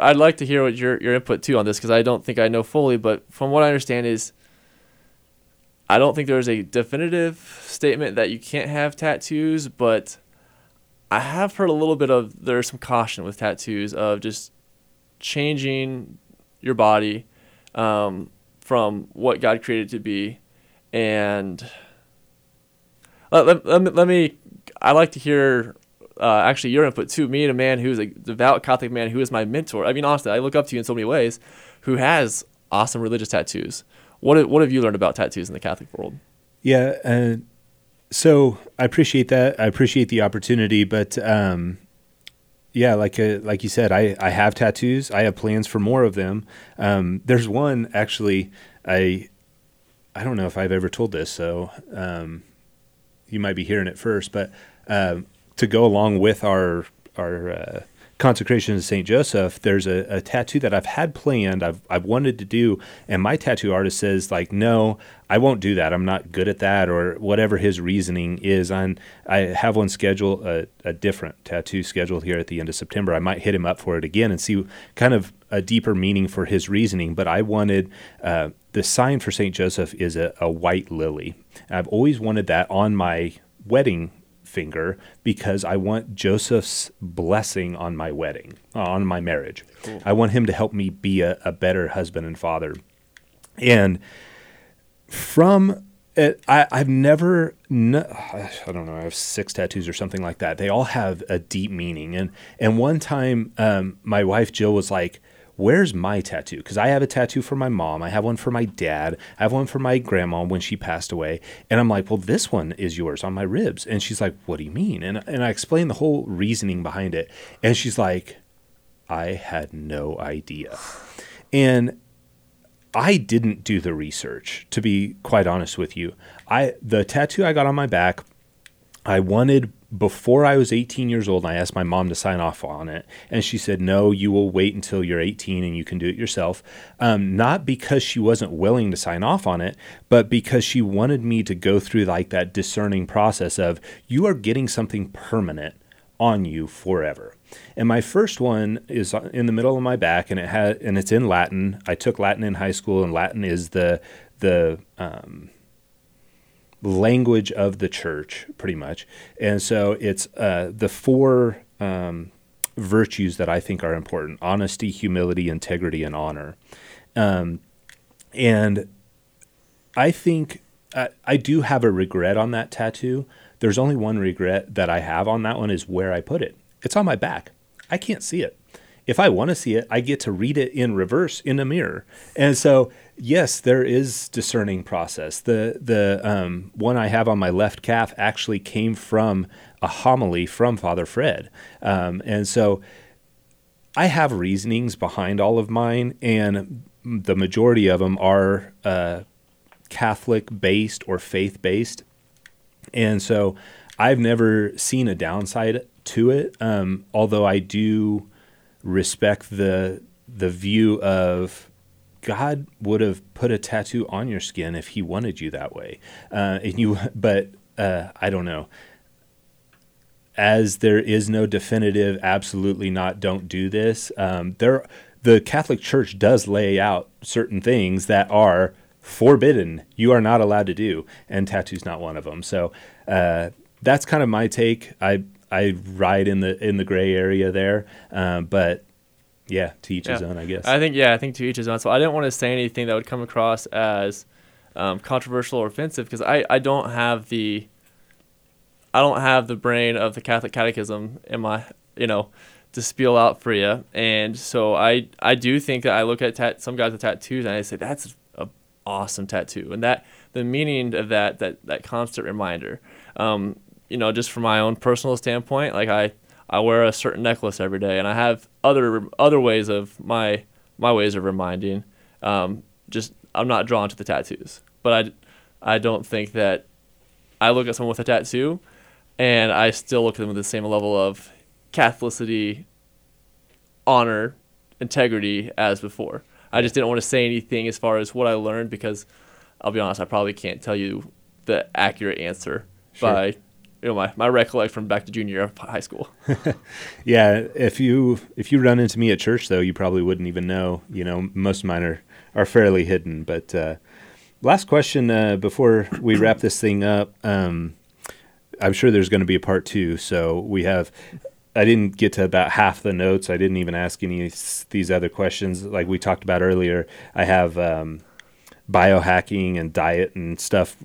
I'd like to hear what your your input too on this because I don't think I know fully, but from what I understand is I don't think there's a definitive statement that you can't have tattoos, but I have heard a little bit of there's some caution with tattoos of just changing your body um, from what God created to be, and let, let, let, me, let me I like to hear uh, actually your input too. Me and a man who's a devout Catholic man who is my mentor. I mean, honestly, I look up to you in so many ways. Who has awesome religious tattoos? What what have you learned about tattoos in the Catholic world? Yeah, uh, so I appreciate that. I appreciate the opportunity, but um, yeah, like uh, like you said, I I have tattoos. I have plans for more of them. Um, there's one actually. I I don't know if I've ever told this, so um, you might be hearing it first. But um, to go along with our our uh, consecration to Saint Joseph, there's a, a, tattoo that I've had planned. I've I've wanted to do, and my tattoo artist says like, no, I won't do that. I'm not good at that, or whatever his reasoning is. On I have one scheduled, a, a different tattoo scheduled here at the end of September. I might hit him up for it again and see kind of a deeper meaning for his reasoning. But I wanted uh, the sign for Saint Joseph is a, a white lily. I've always wanted that on my wedding finger because I want Joseph's blessing on my wedding, uh, on my marriage. Cool. I want him to help me be a, a better husband and father. And from it, I, have never, I don't know, I have six tattoos or something like that. They all have a deep meaning. And and one time, um, my wife Jill was like, where's my tattoo? Because I have a tattoo for my mom. I have one for my dad. I have one for my grandma when she passed away. And I'm like, well, this one is yours on my ribs. And she's like, what do you mean? And, and I explained the whole reasoning behind it. And she's like, I had no idea. And I didn't do the research, to be quite honest with you. I the tattoo I got on my back, I wanted before I was 18 years old, I asked my mom to sign off on it. And she said, No, you will wait until you're 18 and you can do it yourself. Um, not because she wasn't willing to sign off on it, but because she wanted me to go through like that discerning process of you are getting something permanent on you forever. And my first one is in the middle of my back, and it had and it's in Latin. I took Latin in high school, and Latin is the the um, language of the church, pretty much. And so it's uh, the four um, virtues that I think are important honesty, humility, integrity, and honor. Um, and I think uh, I do have a regret on that tattoo. There's only one regret that I have on that one is where I put it. It's on my back. I can't see it. If I want to see it, I get to read it in reverse in a mirror. And so yes, there is discerning process. The the um, one I have on my left calf actually came from a homily from Father Fred, um, and so I have reasonings behind all of mine, and the majority of them are uh, Catholic based or faith based, and so I've never seen a downside to it. Um, although I do respect the the view of God would have put a tattoo on your skin if He wanted you that way. Uh, and you, but uh, I don't know. As there is no definitive, absolutely not, don't do this. Um, there, the Catholic Church does lay out certain things that are forbidden. You are not allowed to do, and tattoos not one of them. So uh, that's kind of my take. I I ride in the in the gray area there, um, but yeah, to each yeah. his own, I guess. I think yeah, I think to each his own. So I didn't want to say anything that would come across as um, controversial or offensive because I, I don't have the I don't have the brain of the Catholic Catechism in my you know to spiel out for you, and so I I do think that I look at tat- some guys with tattoos and I say that's a awesome tattoo, and that the meaning of that that that constant reminder, um, you know, just from my own personal standpoint, like I I wear a certain necklace every day, and I have other other ways of my my ways of reminding. Um, just I'm not drawn to the tattoos, but I I don't think that I look at someone with a tattoo, and I still look at them with the same level of Catholicity, honor, integrity as before. I just didn't want to say anything as far as what I learned because I'll be honest, I probably can't tell you the accurate answer sure. by you know my, my recollection from back to junior year of high school. yeah, if you if you run into me at church though, you probably wouldn't even know. You know, most of mine are are fairly hidden. But uh, last question uh, before we wrap this thing up. Um, I'm sure there's going to be a part two. So we have. I didn't get to about half the notes. I didn't even ask any of these other questions like we talked about earlier. I have um, biohacking and diet and stuff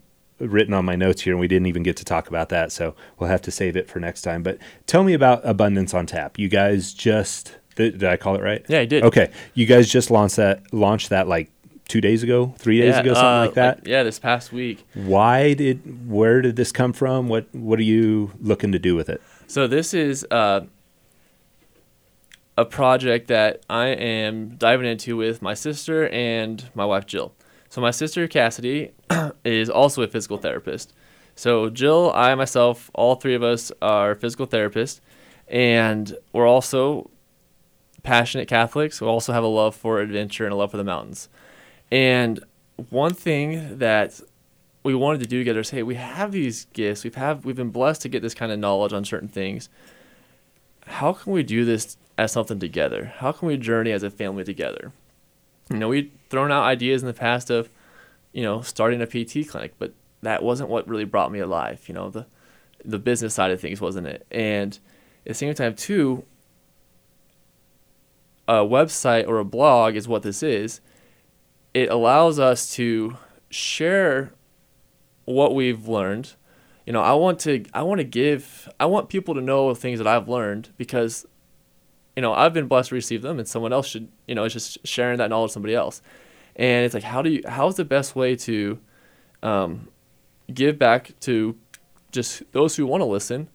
written on my notes here, and we didn't even get to talk about that. So we'll have to save it for next time. But tell me about Abundance Untapped. You guys just did, did I call it right? Yeah, I did. Okay, you guys just launched that launched that like two days ago, three days Yeah, ago, something uh, like that. yeah, this past week. Why did? Where did this come from? What What are you looking to do with it? So this is uh, a project that I am diving into with my sister and my wife Jill. So my sister Cassidy is also a physical therapist. So Jill, I myself, all three of us are physical therapists, and we're also passionate Catholics. We also have a love for adventure and a love for the mountains. And one thing that we wanted to do together is, hey, we have these gifts. We've have we've been blessed to get this kind of knowledge on certain things. How can we do this as something together? How can we journey as a family together? You know, we'd thrown out ideas in the past of, you know, starting a PT clinic, but that wasn't what really brought me alive. You know, the the business side of things wasn't it. And at the same time, too, a website or a blog is what this is. It allows us to share what we've learned. You know, I want to I want to give I want people to know things that I've learned because you know, I've been blessed to receive them and someone else should, you know, it's just sharing that knowledge with somebody else. And it's like how do you how's the best way to um, give back to just those who want to listen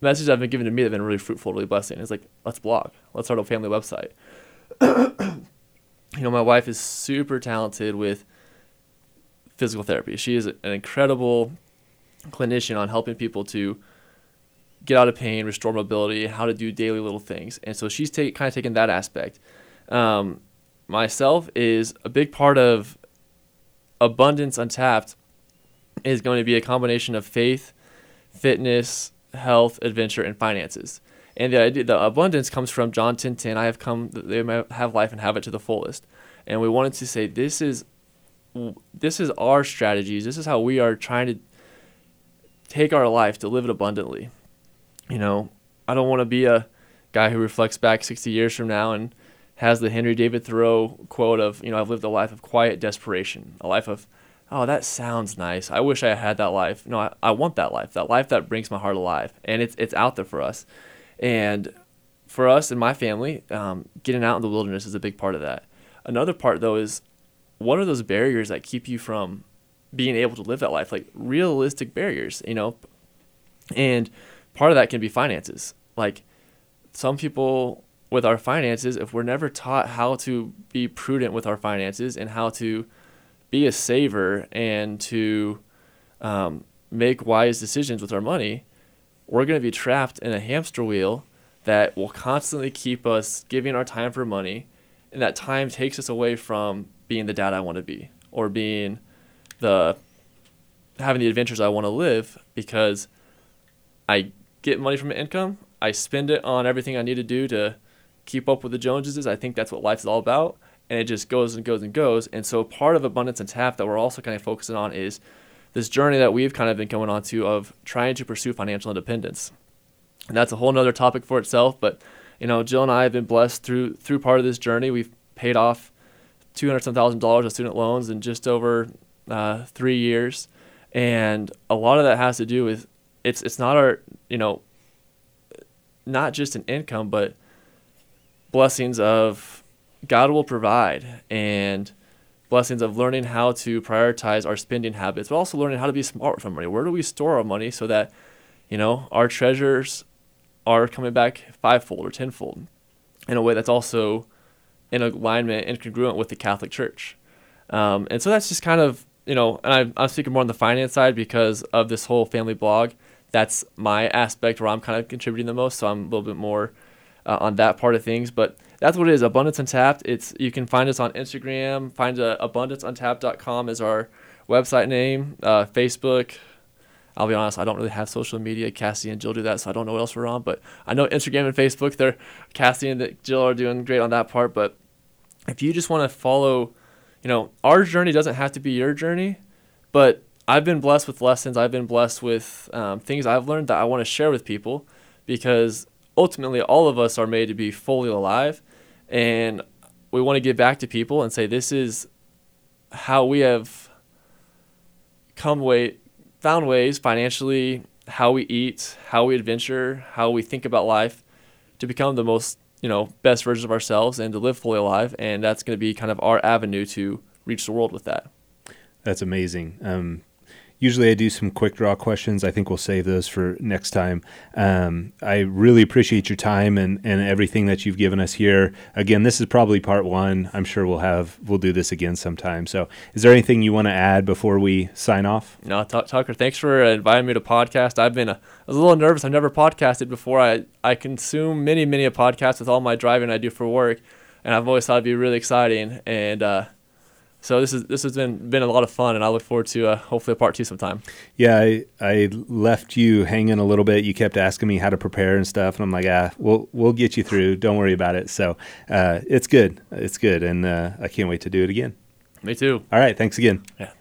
messages I've been given to me that have been really fruitful, really blessing. It's like, let's blog. Let's start a family website. you know, my wife is super talented with physical therapy. She is an incredible clinician on helping people to get out of pain, restore mobility, how to do daily little things. And so she's take, kind of taken that aspect. Um, myself is a big part of Abundance Untapped is going to be a combination of faith, fitness, health, adventure, and finances. And the idea, the abundance comes from John 10:10. 10, 10, I have come they may have life and have it to the fullest. And we wanted to say this is this is our strategies. This is how we are trying to take our life to live it abundantly. You know, I don't want to be a guy who reflects back 60 years from now and has the Henry David Thoreau quote of, you know, I've lived a life of quiet desperation, a life of, oh, that sounds nice. I wish I had that life. No, I, I want that life, that life that brings my heart alive. And it's, it's out there for us. And for us and my family, um, getting out in the wilderness is a big part of that. Another part, though, is what are those barriers that keep you from being able to live that life? Like realistic barriers, you know? And part of that can be finances. Like some people with our finances, if we're never taught how to be prudent with our finances and how to be a saver and to um, make wise decisions with our money, we're going to be trapped in a hamster wheel that will constantly keep us giving our time for money. And that time takes us away from being the dad I want to be or being the having the adventures I want to live because I get money from income, I spend it on everything I need to do to keep up with the Joneses. I think that's what life's all about. And it just goes and goes and goes. And so part of Abundance Untapped that we're also kind of focusing on is this journey that we've kind of been going on to of trying to pursue financial independence. And that's a whole nother topic for itself. But, you know, Jill and I have been blessed through through part of this journey. We've paid off two hundred some thousand dollars of student loans in just over uh, three years. And a lot of that has to do with it's it's not our you know not just an income but blessings of God will provide and blessings of learning how to prioritize our spending habits, but also learning how to be smart with our money. Where do we store our money so that, you know, our treasures are coming back fivefold or tenfold in a way that's also in alignment and congruent with the Catholic Church. Um, and so that's just kind of, you know, and I'm, I'm speaking more on the finance side because of this whole family blog. That's my aspect where I'm kind of contributing the most. So I'm a little bit more uh, on that part of things. But that's what it is. Abundance Untapped. It's you can find us on Instagram. Find uh, abundanceuntapped.com is our website name. Uh, Facebook. I'll be honest, I don't really have social media. Cassie and Jill do that, so I don't know what else we're on. But I know Instagram and Facebook. They're Cassie and Jill are doing great on that part. But if you just want to follow, you know, our journey doesn't have to be your journey, but I've been blessed with lessons. I've been blessed with um, things I've learned that I want to share with people because ultimately all of us are made to be fully alive and we want to give back to people and say this is how we have come way found ways financially how we eat how we adventure how we think about life to become the most you know, best versions of ourselves and to live fully alive. And that's going to be kind of our avenue to reach the world with that. That's amazing. Um, usually I do some quick draw questions. I think we'll save those for next time. Um, I really appreciate your time and, and everything that you've given us here. Again, this is probably part one. I'm sure we'll have we'll do this again sometime. So, is there anything you want to add before we sign off? No, T- Tucker. Thanks for inviting me to podcast. I've been a, I was a little nervous. I've never podcasted before. I I consume many many a podcast with all my driving I do for work, and I've always thought it'd be really exciting and. Uh, so this is this has been been a lot of fun, and I look forward to uh, hopefully a part two sometime. Yeah, I, I left you hanging a little bit. You kept asking me how to prepare and stuff, and I'm like, ah, we'll we'll get you through. Don't worry about it. So uh, it's good, it's good, and uh, I can't wait to do it again. Me too. All right, thanks again. Yeah.